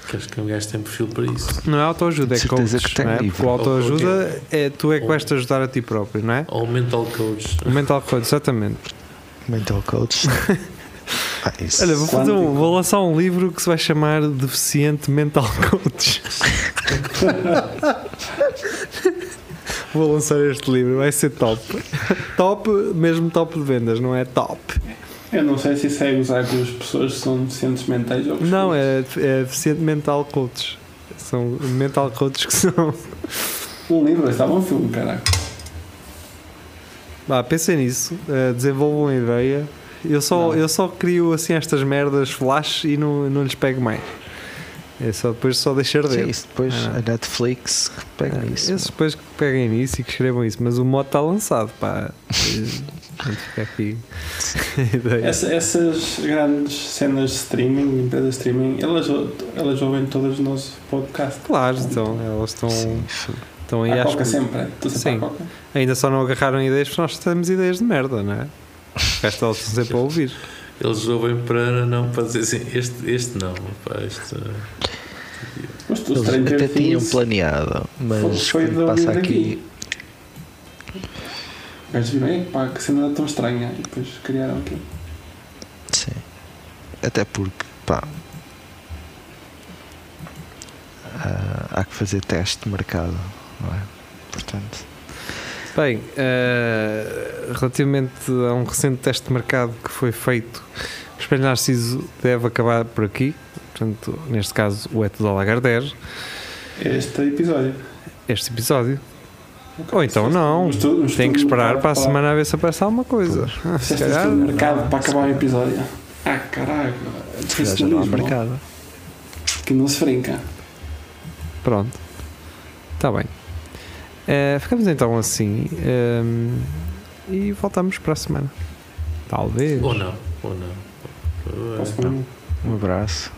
[SPEAKER 3] Que acho que um gajo tem perfil para isso.
[SPEAKER 2] Não é autoajuda, é coach.
[SPEAKER 5] que tem,
[SPEAKER 2] não é? Porque o autoajuda é tu é que
[SPEAKER 3] Ou-
[SPEAKER 2] vais te ajudar a ti próprio, não é?
[SPEAKER 3] Ou mental coach.
[SPEAKER 2] O mental coach, exatamente.
[SPEAKER 5] Mental coach. ah, isso.
[SPEAKER 2] Olha, vou, fazer um- vou lançar um livro que se vai chamar Deficiente Mental Coach. vou lançar este livro, vai ser top. Top, mesmo top de vendas, não é top.
[SPEAKER 6] Eu não sei se isso é usar com as pessoas que são deficientes mentais ou
[SPEAKER 2] Não, é, é Deficiente Mental Coach. São mental coaches que são.
[SPEAKER 6] Um livro, estava um filme, caraca.
[SPEAKER 2] Vá, pensem nisso, eh, desenvolvam uma ideia. Eu só,
[SPEAKER 6] Não.
[SPEAKER 2] eu só crio assim estas merdas flash e não, não lhes pego mais. É só depois só deixar
[SPEAKER 5] Sim, isso depois
[SPEAKER 2] Ah.
[SPEAKER 5] a Netflix que pega nisso.
[SPEAKER 2] Esses depois que peguem nisso e que escrevam isso, mas o modo está lançado, pá. Ficar aqui.
[SPEAKER 6] Essa- essas grandes cenas de streaming, empresas de streaming, elas, elas ouvem todas o nosso podcast.
[SPEAKER 2] Claro, então, elas estão,
[SPEAKER 5] Sim,
[SPEAKER 2] estão aí às
[SPEAKER 6] coca sempre, é? Tu
[SPEAKER 2] Sim.
[SPEAKER 6] sempre coca.
[SPEAKER 2] Ainda só não agarraram ideias porque nós temos ideias de merda, não é? Gajos estão sempre a ouvir.
[SPEAKER 3] Eles ouvem para não para dizer assim, este, este não, pá, este.
[SPEAKER 6] Mas tu,
[SPEAKER 5] Eles até tinham planeado, mas
[SPEAKER 6] foi de
[SPEAKER 5] passa
[SPEAKER 6] ouvir
[SPEAKER 5] aqui.
[SPEAKER 6] Os gajos viram, "Ei, pá, que cena tão estranha. E depois criaram aquilo.
[SPEAKER 5] Sim. Até porque, pá. ah, há que fazer teste de mercado, não é? Portanto,
[SPEAKER 2] Bem, eh, relativamente a um recente teste de mercado que foi feito, o Espelho Narciso deve acabar por aqui. Portanto, neste caso, o Eto da Lagardère,
[SPEAKER 6] Este episódio.
[SPEAKER 2] este episódio. Ou então não,
[SPEAKER 6] mas
[SPEAKER 2] tem que esperar
[SPEAKER 6] para-
[SPEAKER 2] a semana a ver se aparece alguma coisa. Ah, Se
[SPEAKER 6] Fizeste
[SPEAKER 2] calhar.
[SPEAKER 6] mercado para acabar o episódio. Ah,
[SPEAKER 5] se não
[SPEAKER 6] Profissionalismo,
[SPEAKER 5] mercado.
[SPEAKER 6] Que não se brinca.
[SPEAKER 2] Pronto. Está bem. Eh, ficamos então assim. ehm, e voltamos para a semana. Talvez.
[SPEAKER 3] Ou não, ou não.
[SPEAKER 6] Posso-
[SPEAKER 5] Um abraço.